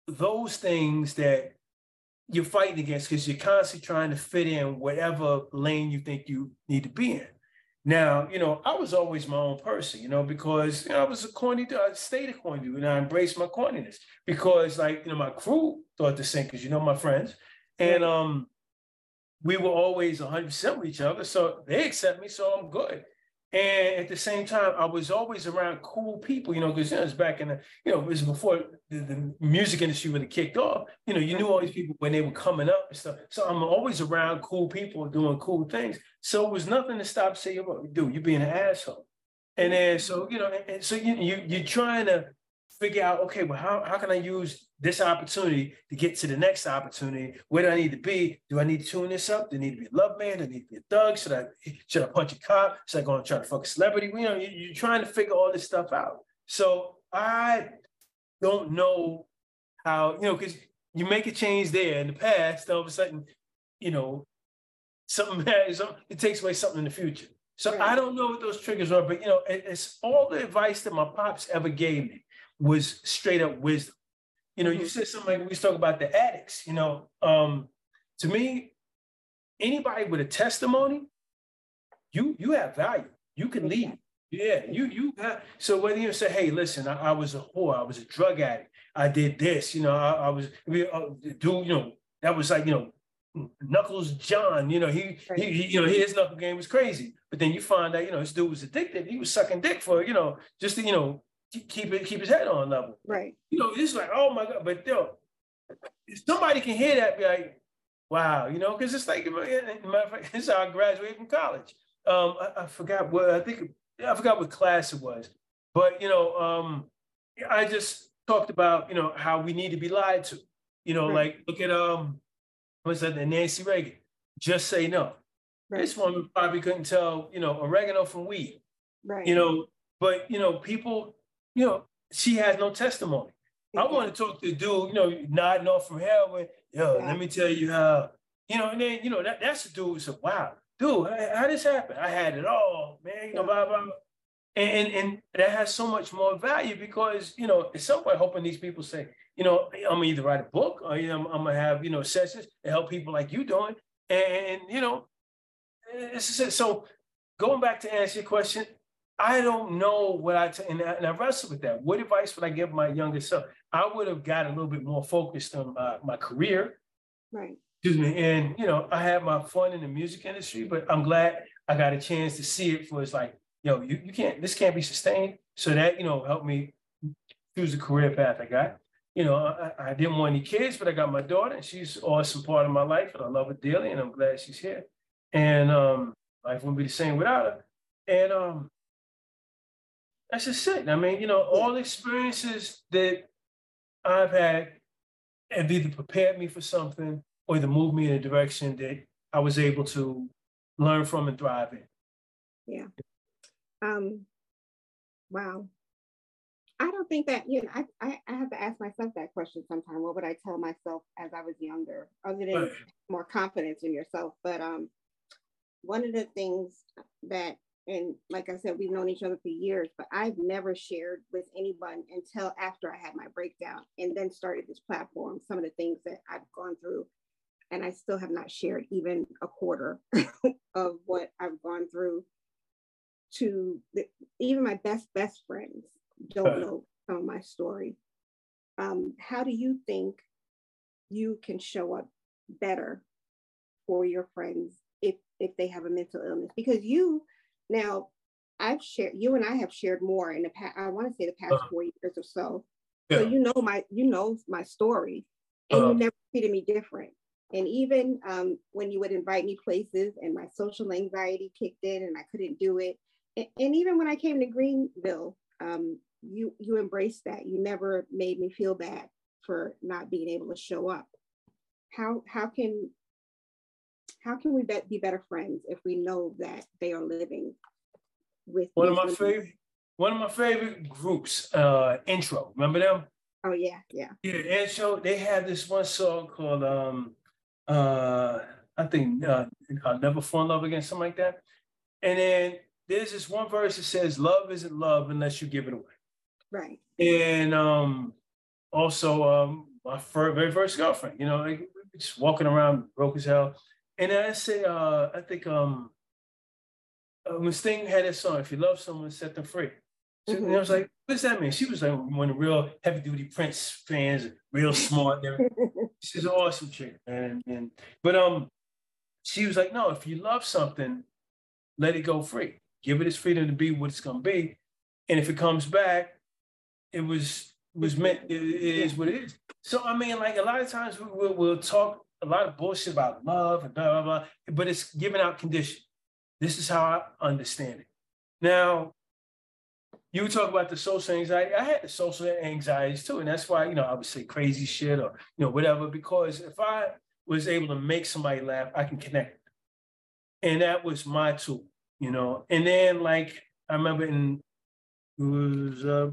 S3: those things that you're fighting against because you're constantly trying to fit in whatever lane you think you need to be in. Now, you know, I was always my own person, you know, because you know, I was a corny, dude. I stayed a corny dude, and I embraced my corniness because, like, you know, my crew thought the same because you know my friends, and um, we were always 100 percent with each other, so they accept me, so I'm good. And at the same time, I was always around cool people, you know, because you know, it's back in the, you know, it was before the, the, music industry really kicked off. You know, you knew all these people when they were coming up and stuff. So I'm always around cool people doing cool things. So it was nothing to stop saying, well, dude, you're being an asshole. And then so, you know, and, and so you, you you're trying to figure out, okay, well, how, how can I use this opportunity to get to the next opportunity? Where do I need to be? Do I need to tune this up? Do I need to be a love man? Do I need to be a thug? Should I should I punch a cop? Should I go and try to fuck a celebrity? You know, you're trying to figure all this stuff out. So I don't know how, you know, because you make a change there in the past, all of a sudden, you know, something bad, it takes away something in the future. So right. I don't know what those triggers are, but you know, it's all the advice that my pops ever gave me was straight up wisdom. You know, you mm-hmm. said something like we talk about the addicts. You know, um, to me, anybody with a testimony, you you have value. You can lead. Yeah, you you have. So whether you say, "Hey, listen, I, I was a whore, I was a drug addict, I did this," you know, I, I was uh, dude, you know, that was like you know, Knuckles John, you know, he, he, he, you know, his knuckle game was crazy. But then you find out, you know, this dude was addicted. He was sucking dick for, you know, just to, you know, keep it keep his head on level.
S2: Right.
S3: You know, it's like, oh my God. But yo, if somebody can hear that, be like, wow, you know, because it's like matter of fact, this is how I graduated from college. Um, I, I, forgot what I think I forgot what class it was. But you know, um, I just talked about, you know, how we need to be lied to. You know, right. like look at um what's that, Nancy Reagan. Just say no. Right. This woman probably couldn't tell, you know, oregano from weed.
S2: Right.
S3: You know, but you know, people you know, she has no testimony. I want to talk to the dude, you know, nodding off from heroin. Yo, yeah. let me tell you how, you know, and then, you know, that, that's the dude who said, wow, dude, how, how this happen? I had it all, man, you know, blah, blah, blah. And, and, and that has so much more value because, you know, at some point, hoping these people say, you know, I'm gonna either write a book or you know, I'm, I'm gonna have, you know, sessions to help people like you doing. And, you know, so going back to answer your question, I don't know what I, t- and, I and I wrestled with that. What advice would I give my younger self? I would have got a little bit more focused on my, my career.
S2: Right.
S3: Excuse me. And, you know, I had my fun in the music industry, but I'm glad I got a chance to see it for it's like, yo, you, you can't, this can't be sustained. So that, you know, helped me choose the career path I got. You know, I, I didn't want any kids, but I got my daughter and she's awesome part of my life and I love her dearly and I'm glad she's here. And um, life wouldn't be the same without her. And um, that's just it. I mean, you know, all the experiences that I've had have either prepared me for something or either moved me in a direction that I was able to learn from and thrive in.
S2: Yeah. Um, wow. I don't think that, you know, I, I, I have to ask myself that question sometime. What would I tell myself as I was younger, other than right. more confidence in yourself? But um, one of the things that and like I said, we've known each other for years, but I've never shared with anyone until after I had my breakdown and then started this platform, some of the things that I've gone through. And I still have not shared even a quarter of what I've gone through to the, even my best, best friends don't know some of my story. Um, how do you think you can show up better for your friends if if they have a mental illness? Because you now, I've shared you and I have shared more in the past. I want to say the past uh-huh. four years or so. Yeah. So you know my you know my story, and uh-huh. you never treated me different. And even um, when you would invite me places, and my social anxiety kicked in, and I couldn't do it. And, and even when I came to Greenville, um, you you embraced that. You never made me feel bad for not being able to show up. How how can how can we be better friends if we know that they are living with
S3: one of my favorite one of my favorite groups uh intro. Remember them?
S2: Oh yeah yeah.
S3: Yeah intro they had this one song called um uh i think uh I'll never fall in love again something like that. And then there's this one verse that says love isn't love unless you give it away.
S2: Right.
S3: And um also um my very first girlfriend you know like, just walking around broke as hell and I say, uh, I think um, uh, when Sting had that song, if you love someone, set them free. So, mm-hmm. And I was like, what does that mean? She was like one of the real heavy duty Prince fans, real smart. She's an awesome chick. And, and but um, she was like, no, if you love something, let it go free. Give it its freedom to be what it's gonna be. And if it comes back, it was was meant. it, it is what it is. So I mean, like a lot of times we, will we'll talk a lot of bullshit about love and blah blah blah, but it's given out condition. This is how I understand it. Now, you talk about the social anxiety. I had the social anxieties too, and that's why you know I would say crazy shit or you know whatever. Because if I was able to make somebody laugh, I can connect, and that was my tool, you know. And then like I remember in it was uh,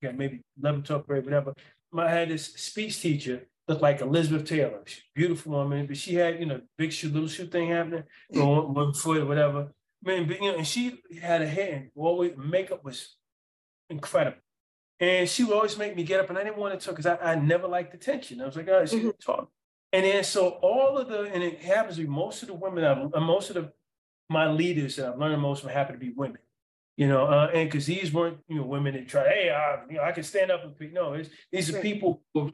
S3: yeah maybe 11th, 12th grade, whatever. I had this speech teacher looked like Elizabeth Taylor, She's beautiful woman, but she had you know big shoe, little shoe thing happening, one, one foot, whatever. Man, but, you know, and she had a hair, always makeup was incredible. And she would always make me get up, and I didn't want to talk because I, I never liked attention. I was like, oh, she mm-hmm. talk. And then so all of the, and it happens to be most of the women, I've, uh, most of the my leaders that I've learned most from happen to be women. You know, uh, and because these weren't, you know, women that try, hey, I, you know, I can stand up and. No, these are people who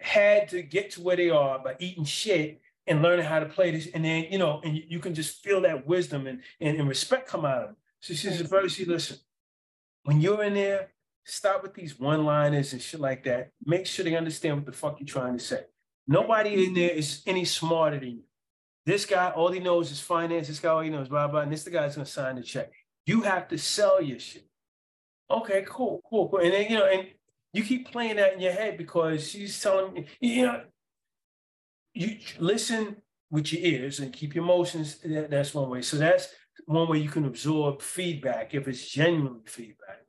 S3: had to get to where they are by eating shit and learning how to play this. And then, you know, and you, you can just feel that wisdom and, and, and respect come out of them. So she says, "Brother, she listen, when you're in there, stop with these one-liners and shit like that. Make sure they understand what the fuck you're trying to say. Nobody in there is any smarter than you. This guy, all he knows is finance. This guy, all he knows, blah, blah. And this the guy's gonna sign the check. You have to sell your shit. Okay, cool, cool, cool. And then, you know, and you keep playing that in your head because she's telling me, you know, you listen with your ears and keep your emotions. That's one way. So that's one way you can absorb feedback if it's genuine feedback.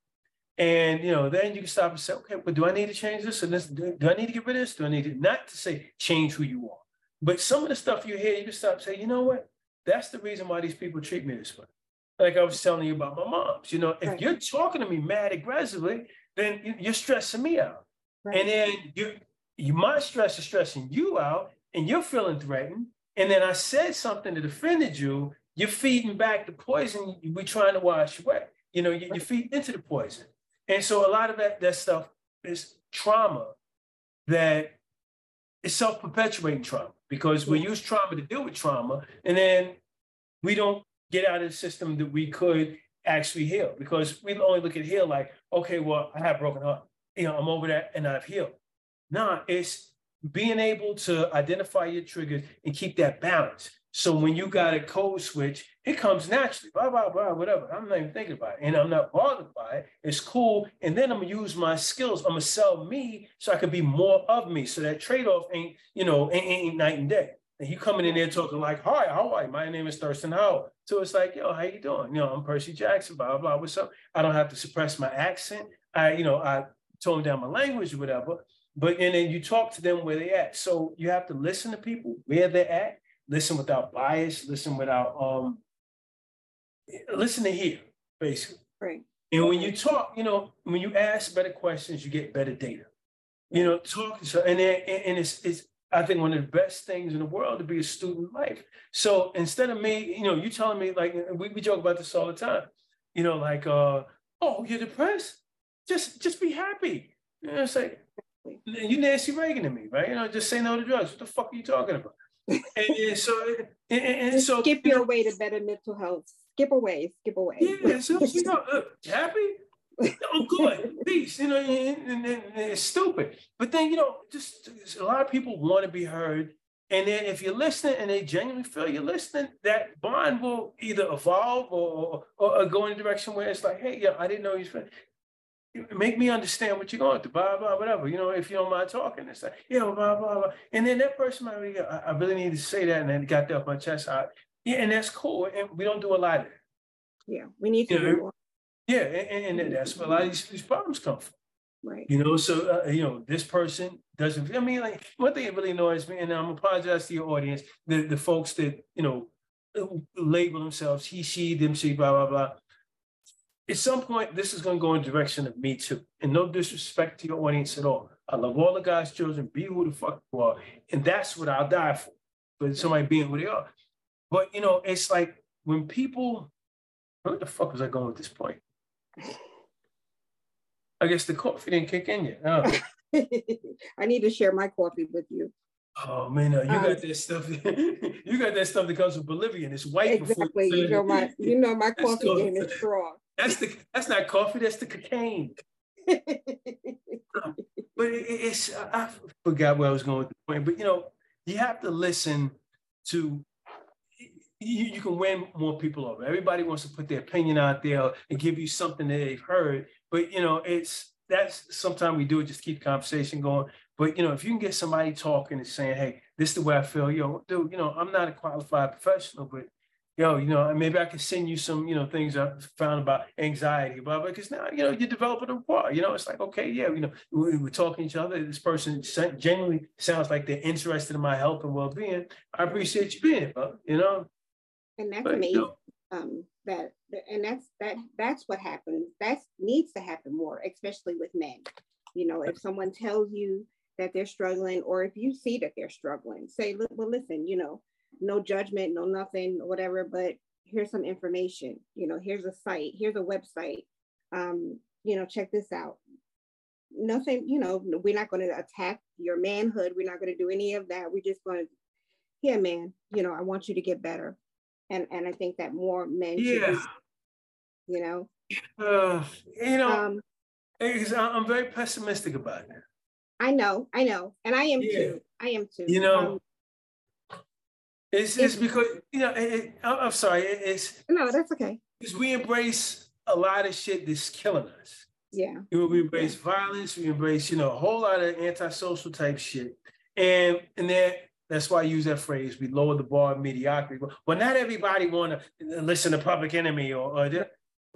S3: And you know, then you can stop and say, okay, but do I need to change this? And this do I need to get rid of this? Do I need to not to say change who you are? But some of the stuff you hear, you can stop and say, you know what? That's the reason why these people treat me this way. Like I was telling you about my moms. You know, if right. you're talking to me mad aggressively, then you're stressing me out. Right. And then you you my stress is stressing you out and you're feeling threatened. And then I said something that offended you, you're feeding back the poison we're trying to wash away. You know, you, are feeding into the poison. And so a lot of that, that stuff is trauma that is self-perpetuating trauma because we use trauma to deal with trauma and then we don't get out of the system that we could actually heal because we only look at heal like, okay, well, I have broken heart. You know, I'm over that and I've healed. No, it's being able to identify your triggers and keep that balance. So when you got a code switch, it comes naturally, blah, blah, blah, whatever. I'm not even thinking about it. And I'm not bothered by it. It's cool. And then I'm gonna use my skills. I'm gonna sell me so I can be more of me. So that trade-off ain't, you know, ain't, ain't night and day. And you coming in there talking like, hi, how are you? My name is Thurston Howell. So it's like, yo, how you doing? You know, I'm Percy Jackson, blah, blah, blah. What's up? I don't have to suppress my accent. I, you know, I tone down my language or whatever. But and then you talk to them where they at. So you have to listen to people where they're at, listen without bias, listen without um listen to hear, basically.
S2: Right.
S3: And when you talk, you know, when you ask better questions, you get better data. You know, talking so and then and it's it's I think one of the best things in the world to be a student life. So instead of me, you know, you telling me like we, we joke about this all the time, you know, like uh, oh, you're depressed? Just just be happy. You know, say you Nancy Reagan to me, right? You know, just say no to drugs. What the fuck are you talking about? and, and, so and, and so
S2: skip your way to better mental health. Skip away, skip away.
S3: Yeah, so you know, happy. Oh, good, peace. You know, and, and, and, it's stupid. But then, you know, just a lot of people want to be heard. And then if you're listening and they genuinely feel you're listening, that bond will either evolve or, or, or go in a direction where it's like, hey, yeah, I didn't know you were make me understand what you're going through, blah, blah, whatever. You know, if you don't mind talking, it's like, yeah, blah, blah, blah. And then that person might really, I, I really need to say that. And then got that off my chest. I, yeah, and that's cool. And we don't do a lot of that.
S2: Yeah, we need to you
S3: know, do more. Yeah, and, and, that's where a lot of these, these problems come from.
S2: Right.
S3: You know, so, uh, you know, this person doesn't, I mean, like, one thing that really annoys me, and I'm apologize to your audience, the, the folks that, you know, label themselves he, she, them, she, blah, blah, blah at some point, this is going to go in the direction of me too. And no disrespect to your audience at all. I love all the God's children. Be who the fuck you are. And that's what I'll die for. But somebody being who they are. But, you know, it's like when people, Where the fuck was I going with this point? I guess the coffee didn't kick in yet. Oh.
S2: I need to share my coffee with you.
S3: Oh man, uh, you um, got that stuff. you got that stuff that comes from Bolivia, and it's white.
S2: Exactly. You know my, you know my coffee game is strong.
S3: That's the. That's not coffee. That's the cocaine. but it, it's. I forgot where I was going with the point. But you know, you have to listen to. You, you can win more people over. Everybody wants to put their opinion out there and give you something that they've heard. But you know, it's that's sometimes we do it just keep conversation going. But you know, if you can get somebody talking and saying, "Hey, this is the way I feel," yo, dude, you know, I'm not a qualified professional, but yo, you know, maybe I can send you some, you know, things I found about anxiety, blah, blah, because now, you know, you're developing a rapport. You know, it's like, okay, yeah, you know, we, we're talking to each other. This person genuinely sounds like they're interested in my health and well-being. I appreciate you being, bro, you know.
S2: And that's but, amazing. Um, that and that's that that's what happens. That needs to happen more, especially with men. You know, if someone tells you that they're struggling, or if you see that they're struggling, say, well, listen, you know, no judgment, no nothing, whatever, but here's some information. You know, here's a site, here's a website. Um, you know, check this out. Nothing, you know, we're not going to attack your manhood. We're not going to do any of that. We're just going to, here, man, you know, I want you to get better. And and I think that more men yeah. Be, you know.
S3: Uh, you know, um, I'm very pessimistic about it.
S2: I know, I know, and I am yeah. too. I am too.
S3: You know, um, it's, it's, it's because you know. It, it, I'm sorry. It, it's
S2: no, that's okay.
S3: Because we embrace a lot of shit that's killing us.
S2: Yeah.
S3: We embrace yeah. violence. We embrace, you know, a whole lot of antisocial type shit, and and then that's why I use that phrase. We lower the bar of mediocrity. But not everybody want to listen to Public Enemy or, or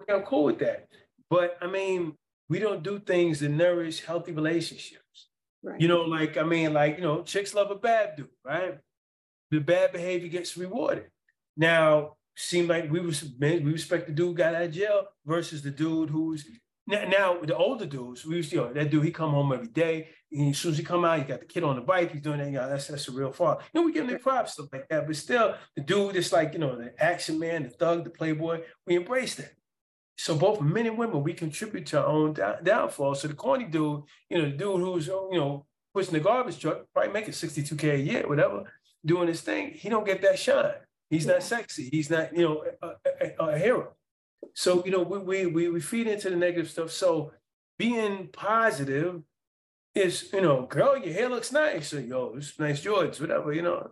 S3: I'm cool with that. But I mean, we don't do things that nourish healthy relationships. Right. You know, like I mean, like you know, chicks love a bad dude, right? The bad behavior gets rewarded. Now, seem like we was we respect the dude got out of jail versus the dude who's now, now the older dudes, we used to, you know, that dude, he come home every day. And as soon as he come out, he got the kid on the bike. He's doing that. You know, that's that's a real father. You know, we give him the props stuff like that. But still, the dude is like, you know, the action man, the thug, the playboy. We embrace that. So both men and women, we contribute to our own down, downfall. So the corny dude, you know, the dude who's oh, you know pushing the garbage truck, probably making 62k a year, whatever, doing his thing, he don't get that shine. He's not sexy. He's not, you know, a, a, a hero. So you know, we, we we feed into the negative stuff. So being positive is, you know, girl, your hair looks nice. Or, Yo, it's nice Jordans, whatever, you know.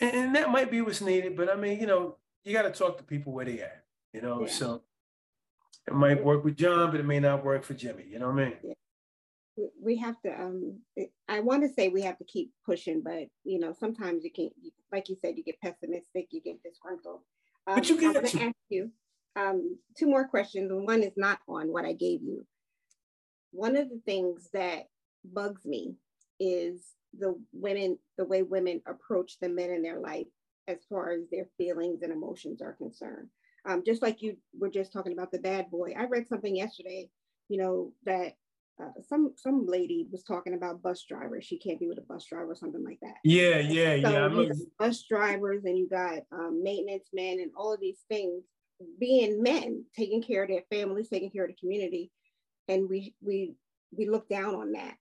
S3: And, and, that might be what's needed, but I mean, you know, you got to talk to people where they at, you know. Yeah. So it might work with John, but it may not work for Jimmy. You know what I mean?
S2: Yeah. We have to. Um, I want to say we have to keep pushing, but you know, sometimes you can't. like you said, you get pessimistic, you get disgruntled. Um,
S3: but you
S2: get. I'm to ask you um, two more questions, and one is not on what I gave you. One of the things that bugs me is the women, the way women approach the men in their life as far as their feelings and emotions are concerned. Um, just like you were just talking about the bad boy. I read something yesterday, you know, that uh, some some lady was talking about bus drivers. She can't be with a bus driver or something like that.
S3: Yeah, yeah, so
S2: yeah. bus drivers and you got um, maintenance men and all of these things being men, taking care of their families, taking care of the community, and we we we look down on that.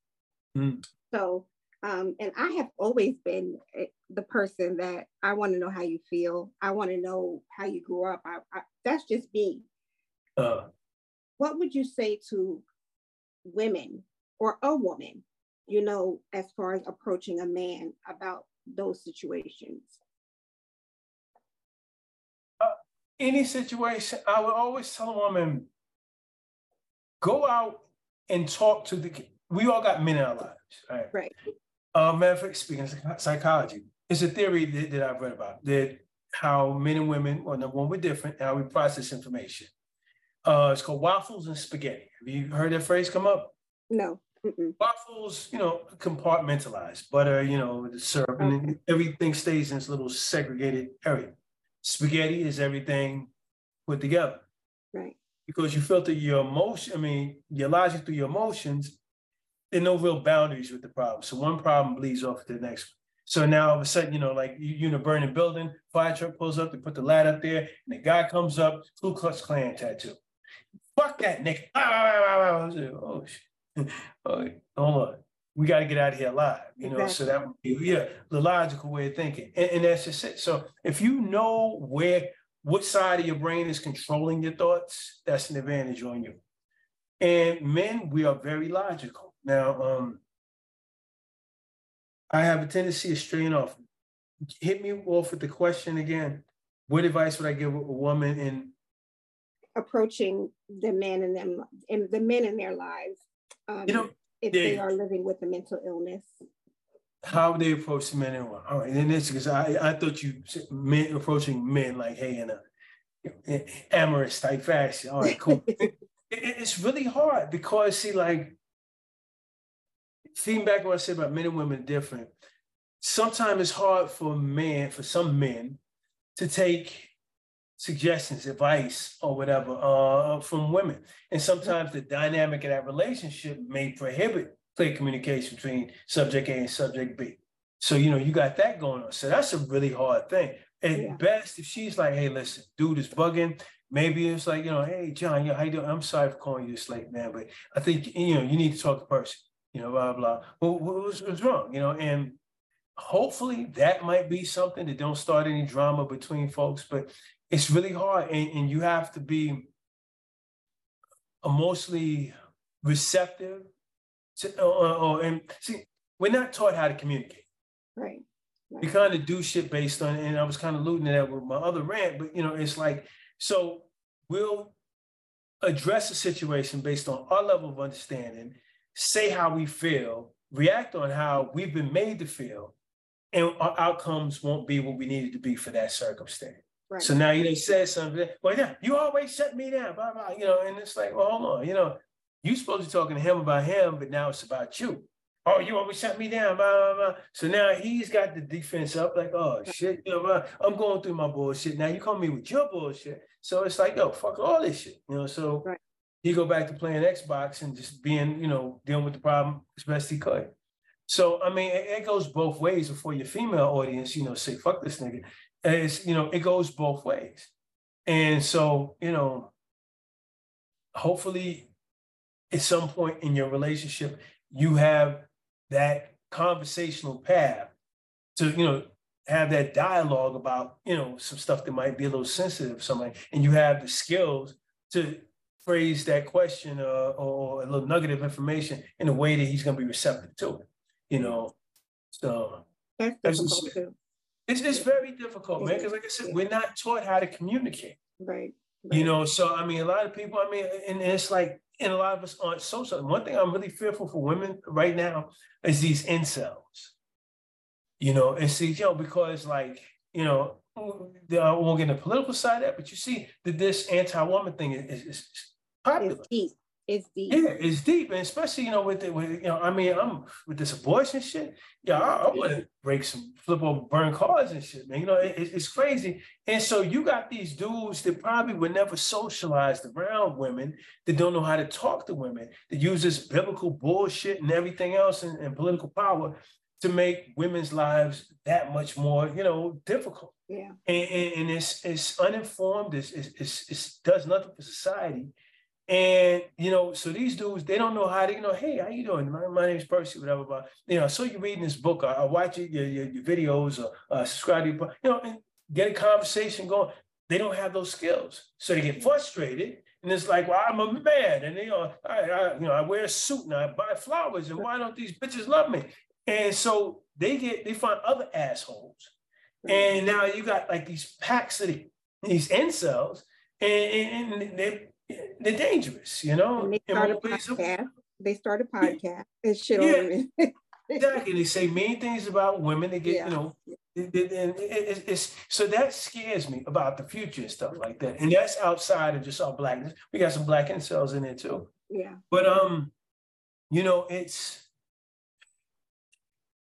S2: Mm. So, um, and I have always been eh, the person that I want to know how you feel. I want to know how you grew up. I, I, that's just me. Uh, what would you say to women or a woman, you know, as far as approaching a man about those situations?
S3: Any situation, I would always tell a woman, go out and talk to the. We all got men in our lives, right?
S2: Right.
S3: Uh, matter of fact, speaking of psychology, it's a theory that, that I've read about that how men and women, well, number one, we're different, how we process information. Uh, it's called waffles and spaghetti. Have you heard that phrase come up?
S2: No. Mm-mm.
S3: Waffles, you know, compartmentalized, butter, you know, the syrup, okay. and everything stays in this little segregated area. Spaghetti is everything put together.
S2: Right.
S3: Because you filter your emotion, I mean, your logic through your emotions, there are no real boundaries with the problem. So one problem bleeds off to the next one. So now all of a sudden, you know, like you, are in a burning building, fire truck pulls up, they put the light up there, and the guy comes up, Ku Klux Klan tattoo. Fuck that nigga. Oh, shit. oh, hold on. We got to get out of here alive, you know. Exactly. So that would be yeah, the logical way of thinking. And, and that's just it. So if you know where what side of your brain is controlling your thoughts, that's an advantage on you. And men, we are very logical. Now, um, I have a tendency of straying off. Hit me off with the question again. What advice would I give a woman in
S2: approaching the men in them and the men in their lives? Um, you know, if they, they, are living with a mental illness.
S3: How they approach men and women? All right, and this because I, I thought you men approaching men like, hey, in a amorous type fashion. All right, cool. it, it's really hard because see, like feeding what I said about men and women different. Sometimes it's hard for men, for some men, to take suggestions, advice, or whatever uh, from women. And sometimes the dynamic of that relationship may prohibit clear communication between subject A and subject B. So, you know, you got that going on. So that's a really hard thing. At yeah. best, if she's like, hey, listen, dude is bugging, maybe it's like, you know, hey, John, how you doing? I'm sorry for calling you this late, man, but I think, you know, you need to talk to person you know, blah, blah. Well, what was, was wrong, you know, and hopefully that might be something that don't start any drama between folks, but it's really hard. And, and you have to be emotionally receptive to, uh, uh, and see, we're not taught how to communicate.
S2: Right.
S3: right. We kind of do shit based on, and I was kind of alluding to that with my other rant, but you know, it's like, so we'll address a situation based on our level of understanding say how we feel, react on how we've been made to feel, and our outcomes won't be what we needed to be for that circumstance. Right. So now you know, said something, well, yeah, you always shut me down, blah, blah, you know, and it's like, well, hold on, you know, you supposed to be talking to him about him, but now it's about you. Oh, you always shut me down, blah, blah, blah. So now he's got the defense up, like, oh shit, you know, I'm going through my bullshit. Now you come me with your bullshit. So it's like, yo, fuck all this shit, you know. So right he go back to playing Xbox and just being, you know, dealing with the problem as best he could. So I mean, it, it goes both ways. Before your female audience, you know, say fuck this nigga, it's you know, it goes both ways. And so you know, hopefully, at some point in your relationship, you have that conversational path to you know have that dialogue about you know some stuff that might be a little sensitive, something, and you have the skills to phrase that question uh, or a little nugget of information in a way that he's going to be receptive to it. You know, so
S2: that's difficult too.
S3: It's, it's very difficult, man, because like I said, we're not taught how to communicate.
S2: Right.
S3: right. You know, so I mean, a lot of people, I mean, and it's like, and a lot of us aren't social. One thing I'm really fearful for women right now is these incels. You know, and see, you know, because like, you know, I won't get the political side of that, but you see that this anti-woman thing is, is, popular.
S2: It's deep. It's deep.
S3: Yeah, it's deep, and especially you know with the with you know I mean I'm with this abortion shit. Yeah, I, I want to break some flip over burn cars and shit, man. You know it, it's crazy. And so you got these dudes that probably were never socialized around women that don't know how to talk to women that use this biblical bullshit and everything else and, and political power to make women's lives that much more you know difficult.
S2: Yeah,
S3: and, and, and it's it's uninformed. It's, it's, it's, it's does nothing for society and you know, so these dudes, they don't know how to, you know, hey, how you doing? My, my name is Percy, whatever. But you know, I saw you reading this book. I, I watch your, your, your videos or uh, subscribe to your, you know, and get a conversation going. They don't have those skills, so they get frustrated, and it's like, well, I'm a man, and you know, I, I you know, I wear a suit and I buy flowers, and why don't these bitches love me? And so they get, they find other assholes, and now you got like these packs of these incels, and, and, and they they're dangerous, you know.
S2: And they start a podcast. They start a podcast and shit yeah.
S3: exactly. They say mean things about women. They get, yeah. you know, and it's, it's, so that scares me about the future and stuff like that. And that's outside of just our blackness. We got some black incels in there too.
S2: Yeah.
S3: But um, you know, it's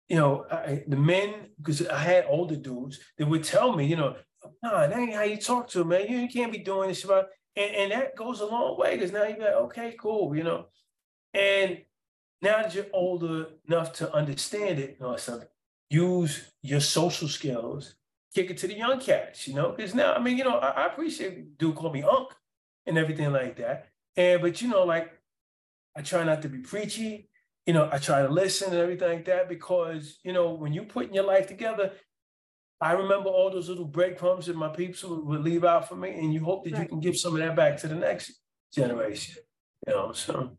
S3: you know, I, the men because I had older dudes that would tell me, you know, nah, that ain't how you talk to a man. You, you can't be doing this about and, and that goes a long way because now you're like, okay, cool, you know. And now that you're older enough to understand it, or something, use your social skills, kick it to the young cats, you know, because now, I mean, you know, I, I appreciate dude call me Unc and everything like that. And, but, you know, like, I try not to be preachy. You know, I try to listen and everything like that because, you know, when you're putting your life together, I remember all those little breadcrumbs that my peeps would, would leave out for me, and you hope that right. you can give some of that back to the next generation. You know, so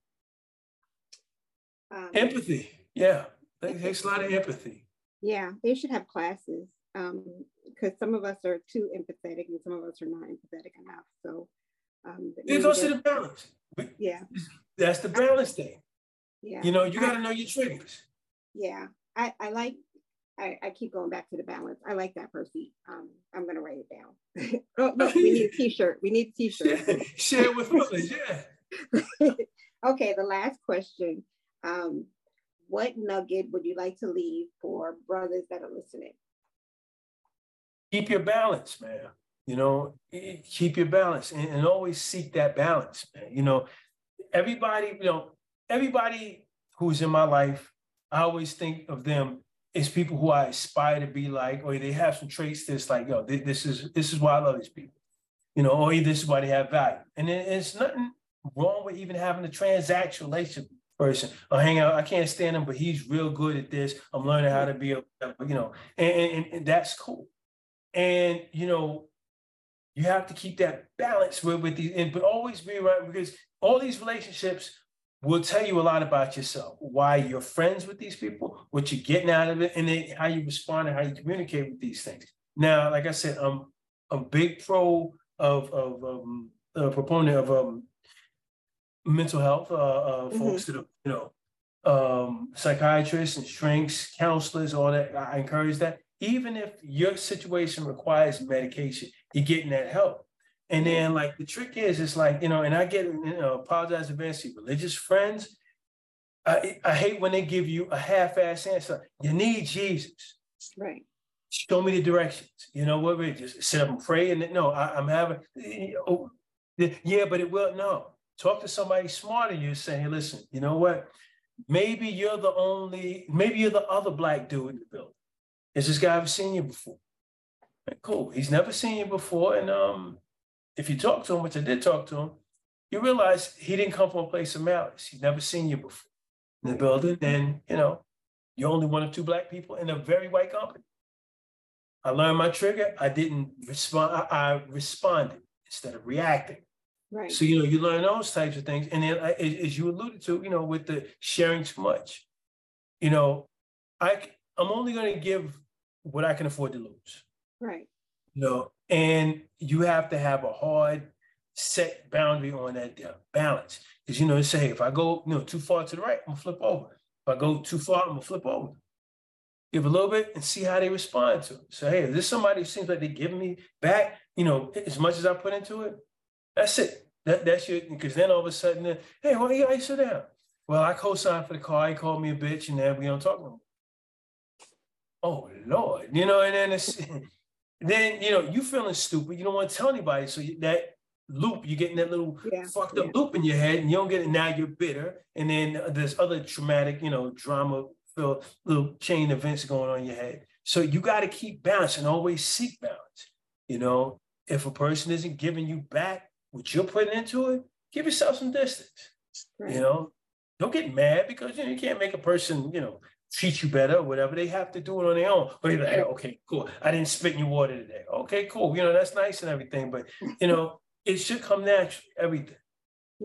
S3: um, empathy, yeah, it takes a lot of empathy.
S2: Yeah, they should have classes because um, some of us are too empathetic and some of us are not empathetic enough. So
S3: um, it goes to the balance.
S2: Yeah,
S3: that's the balance thing. Yeah, you know, you got to know your triggers.
S2: Yeah, I, I like I, I, keep going back to the balance. I like that, Percy. Um, I'm gonna write it down. oh, no, we need a t-shirt. We need a t-shirt.
S3: Share, with others, yeah.
S2: okay, the last question. Um, what nugget would you like to leave for brothers that are listening?
S3: Keep your balance, man. You know, keep your balance and, and always seek that balance, man. You know, everybody, you know, everybody who's in my life, I always think of them it's people who I aspire to be like, or they have some traits that's like, yo, this is this is why I love these people, you know, or this is why they have value. And it's nothing wrong with even having a transactional relationship person or hang out. I can't stand him, but he's real good at this. I'm learning how to be, a, you know, and, and, and that's cool. And you know, you have to keep that balance with, with these, and but always be right because all these relationships will tell you a lot about yourself, why you're friends with these people, what you're getting out of it, and then how you respond and how you communicate with these things. Now, like I said, I'm a big pro of, of um, a proponent of um, mental health, uh, uh, mm-hmm. folks that are, you know, um, psychiatrists and shrinks, counselors, all that. I encourage that. Even if your situation requires medication, you're getting that help. And then like the trick is, it's like, you know, and I get, you know, apologize advance religious friends. I, I hate when they give you a half-ass answer. You need Jesus.
S2: Right.
S3: Show me the directions. You know what? We just sit up and pray. And no, I, am having, oh, yeah, but it will. No, talk to somebody smarter. You say, hey, listen, you know what? Maybe you're the only, maybe you're the other black dude in the building. Has this guy ever seen you before? Cool. He's never seen you before. And um, if you talk to him, which I did talk to him, you realize he didn't come from a place of malice. He's never seen you before in the building. And, you know, you're only one of two black people in a very white company. I learned my trigger. I didn't respond. I, I responded instead of reacting.
S2: Right.
S3: So, you know, you learn those types of things. And then as you alluded to, you know, with the sharing too much, you know, I, I'm only going to give what I can afford to lose.
S2: Right.
S3: You know, and you have to have a hard set boundary on that balance. Because you know, say hey, if I go you know too far to the right, I'm gonna flip over. If I go too far, I'm gonna flip over. Give a little bit and see how they respond to it. So hey, if this somebody who seems like they're giving me back, you know, as much as I put into it, that's it. That that's your because then all of a sudden, hey, why are you sit down? Well, I co-signed for the car. He called me a bitch, and then we don't talk no more. Oh Lord, you know, and then it's then you know you feeling stupid. You don't want to tell anybody, so you, that loop you're getting that little yeah, fucked up yeah. loop in your head, and you don't get it. Now you're bitter, and then there's other traumatic, you know, drama filled little chain events going on in your head. So you got to keep balance and always seek balance. You know, if a person isn't giving you back what you're putting into it, give yourself some distance. Right. You know, don't get mad because you know you can't make a person, you know, treat you better whatever. They have to do it on their own. But like, okay, cool. I didn't spit in your water today. Okay, cool. You know, that's nice and everything. But, you know, it should come naturally, everything.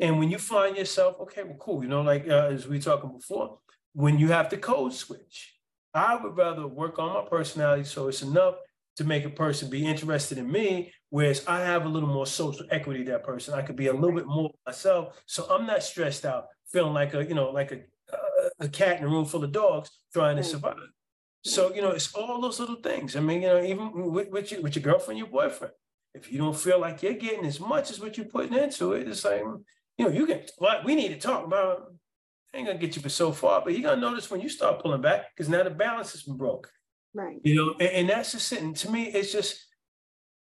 S3: And when you find yourself, okay, well, cool. You know, like uh, as we were talking before, when you have to code switch, I would rather work on my personality so it's enough to make a person be interested in me, whereas I have a little more social equity that person. I could be a little bit more myself. So I'm not stressed out, feeling like a, you know, like a a cat in a room full of dogs trying to survive. So, you know, it's all those little things. I mean, you know, even with, with, your, with your girlfriend, your boyfriend, if you don't feel like you're getting as much as what you're putting into it, it's like, you know, you can, well, we need to talk about, I ain't gonna get you for so far, but you're gonna notice when you start pulling back, because now the balance has been broke.
S2: Right.
S3: You know, and, and that's just sitting, to me, it's just,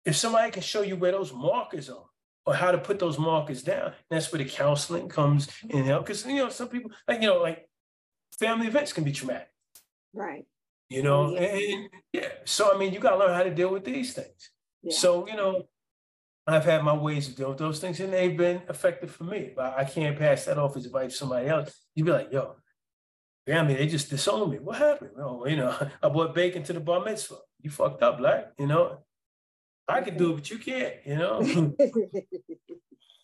S3: if somebody can show you where those markers are, or how to put those markers down, that's where the counseling comes in help. Because, you know, some people, like, you know, like family events can be traumatic.
S2: Right.
S3: You know, yeah. And, yeah. So I mean, you gotta learn how to deal with these things. Yeah. So, you know, I've had my ways of dealing with those things and they've been effective for me. But I can't pass that off as advice to somebody else. You'd be like, yo, mean, they just disowned me. What happened? Oh, you know, I bought bacon to the bar mitzvah. You fucked up, black, you know? I can do it, but you can't, you know?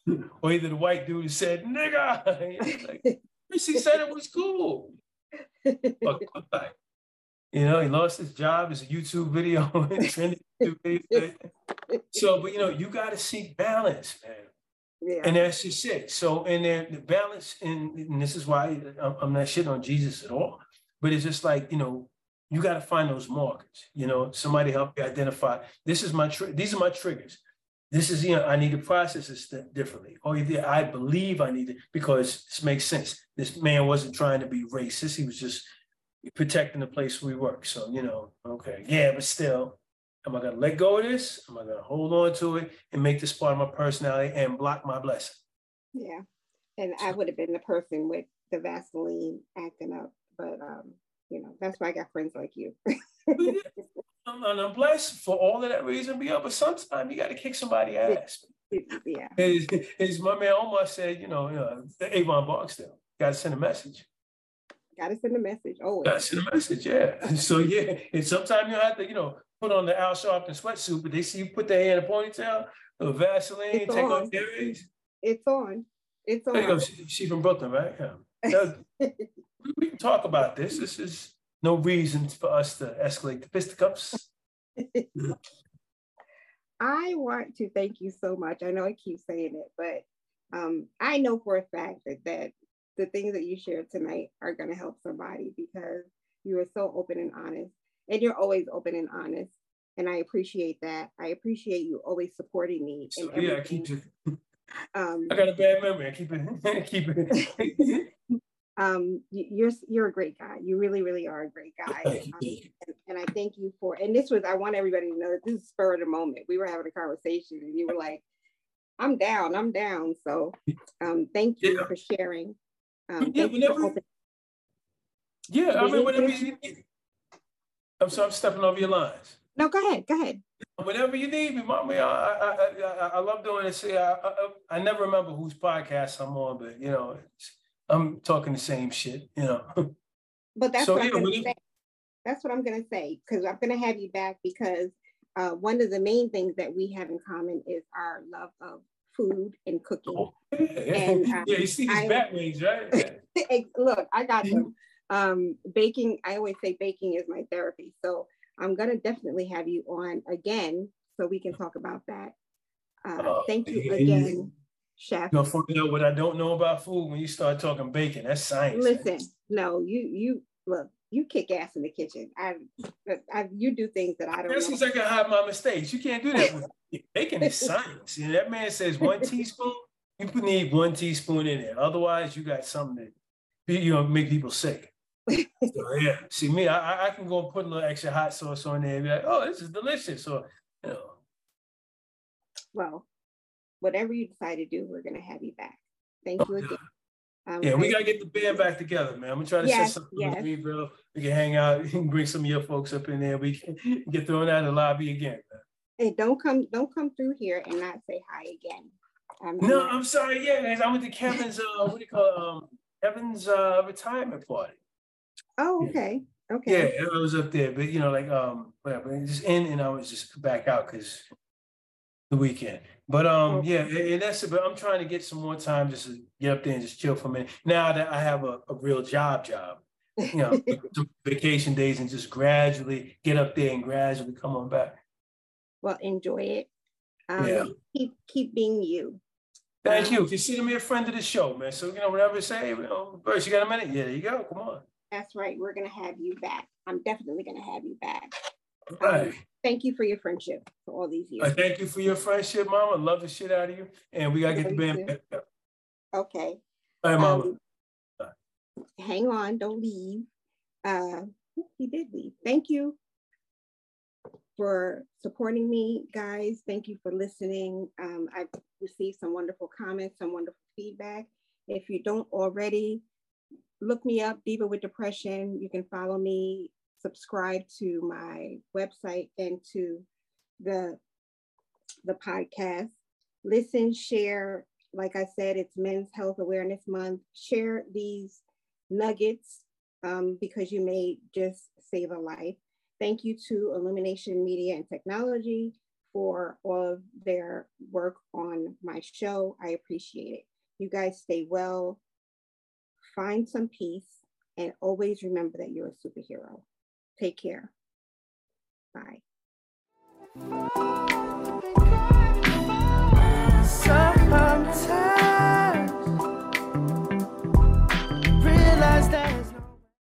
S3: or either the white dude said, nigga. like, he said it was cool. you know, he lost his job as a YouTube video. So, but you know, you got to seek balance, man. Yeah. And that's just it. So, and then the balance, and, and this is why I'm not shitting on Jesus at all, but it's just like, you know, you got to find those markers. You know, somebody help you identify. This is my, tri- these are my triggers this is, you know, I need to process this differently. Or either I believe I need it because this makes sense. This man wasn't trying to be racist. He was just protecting the place we work. So, you know, okay. Yeah, but still, am I going to let go of this? Am I going to hold on to it and make this part of my personality and block my blessing?
S2: Yeah. And I would have been the person with the Vaseline acting up. But, um, you know, that's why I got friends like you.
S3: I'm, I'm blessed for all of that reason, yeah, but sometimes you got to kick somebody ass.
S2: Yeah.
S3: As, as my man Omar said, you know, you know Avon Barksdale, got to send a message.
S2: Got to send a message. Oh,
S3: got to send a message. Yeah. so yeah, and sometimes you have to, you know, put on the Al Sharpton sweatsuit, but they see you put their hair in a ponytail, a Vaseline, it's take on. off earrings.
S2: It's on. It's on.
S3: There you go. She, she from Brooklyn, right? Yeah. we can talk about this. This is no reason for us to escalate the fisticuffs.
S2: I want to thank you so much. I know I keep saying it, but um, I know for a fact that, that the things that you shared tonight are going to help somebody because you are so open and honest, and you're always open and honest. And I appreciate that. I appreciate you always supporting me.
S3: So, yeah, I keep it. Um, I got a bad memory. I keep it. keep it
S2: um, you're you're a great guy. You really, really are a great guy. Um, and, and, I thank you for. And this was I want everybody to know that this is spur of the moment. We were having a conversation, and you were like, "I'm down. I'm down." So, um, thank you yeah. for sharing. Um,
S3: yeah, whenever. Yeah, I mean, whenever you need. I'm sorry, I'm stepping over your lines.
S2: No, go ahead. Go ahead.
S3: Whenever you need me, mommy, I I, I, I love doing this. See, I, I, I never remember whose podcast I'm on, but you know. It's, I'm talking the same shit, you know.
S2: But that's so, what yeah, I'm gonna say. That's what I'm gonna say because I'm gonna have you back because uh, one of the main things that we have in common is our love of food and cooking. Oh,
S3: yeah. And um, yeah, you see these bat wings, right?
S2: look, I got them. Um, baking, I always say baking is my therapy. So I'm gonna definitely have you on again so we can talk about that. Uh, uh, thank you again chef.
S3: You know, finding out what I don't know about food when you start talking bacon. That's science.
S2: Listen, no, you you look, you kick ass in the kitchen. I, I you do things that I don't.
S3: This is I can hide my mistakes. You can't do that. With bacon is science. You know, that man says one teaspoon. You need one teaspoon in there. Otherwise, you got something that you know make people sick. so, yeah. See me, I, I can go and put a little extra hot sauce on there and be like, oh, this is delicious. Or you know.
S2: Well, whatever you decide to do, we're going to have you back. Thank you again.
S3: Um, yeah, we gotta get the band back together, man. I'm gonna try to yes, set something yes. with me, bro. We can hang out. You can bring some of your folks up in there. We can get thrown out of the lobby again. Man.
S2: Hey, don't come, don't come through here and not say hi again.
S3: I'm no, not. I'm sorry. Yeah, I went to Kevin's. Uh, what do you call it? Um, Kevin's uh retirement party.
S2: Oh, okay. Okay.
S3: Yeah, I was up there, but you know, like um, whatever. Just in, and I was just back out because the weekend. But um, yeah, and that's it. But I'm trying to get some more time just to get up there and just chill for a minute. Now that I have a, a real job, job, you know, vacation days and just gradually get up there and gradually come on back.
S2: Well, enjoy it. Um, yeah. Keep keep being you.
S3: Thank um, you. Consider me a friend of the show, man. So you know, whatever I say, you know, Burst, you got a minute? Yeah, there you go. Come on.
S2: That's right. We're gonna have you back. I'm definitely gonna have you back.
S3: Right.
S2: Thank you for your friendship for all these years.
S3: Uh, thank you for your friendship, Mama. Love the shit out of you. And we gotta get the band back up.
S2: Okay.
S3: Right, Mama.
S2: Um, hang on, don't leave. Uh, he did leave. Thank you for supporting me, guys. Thank you for listening. Um, I've received some wonderful comments, some wonderful feedback. If you don't already, look me up, Diva with Depression. You can follow me subscribe to my website and to the the podcast. Listen, share. Like I said, it's Men's Health Awareness Month. Share these nuggets um, because you may just save a life. Thank you to Illumination Media and Technology for all of their work on my show. I appreciate it. You guys stay well, find some peace, and always remember that you're a superhero. Take care. Bye.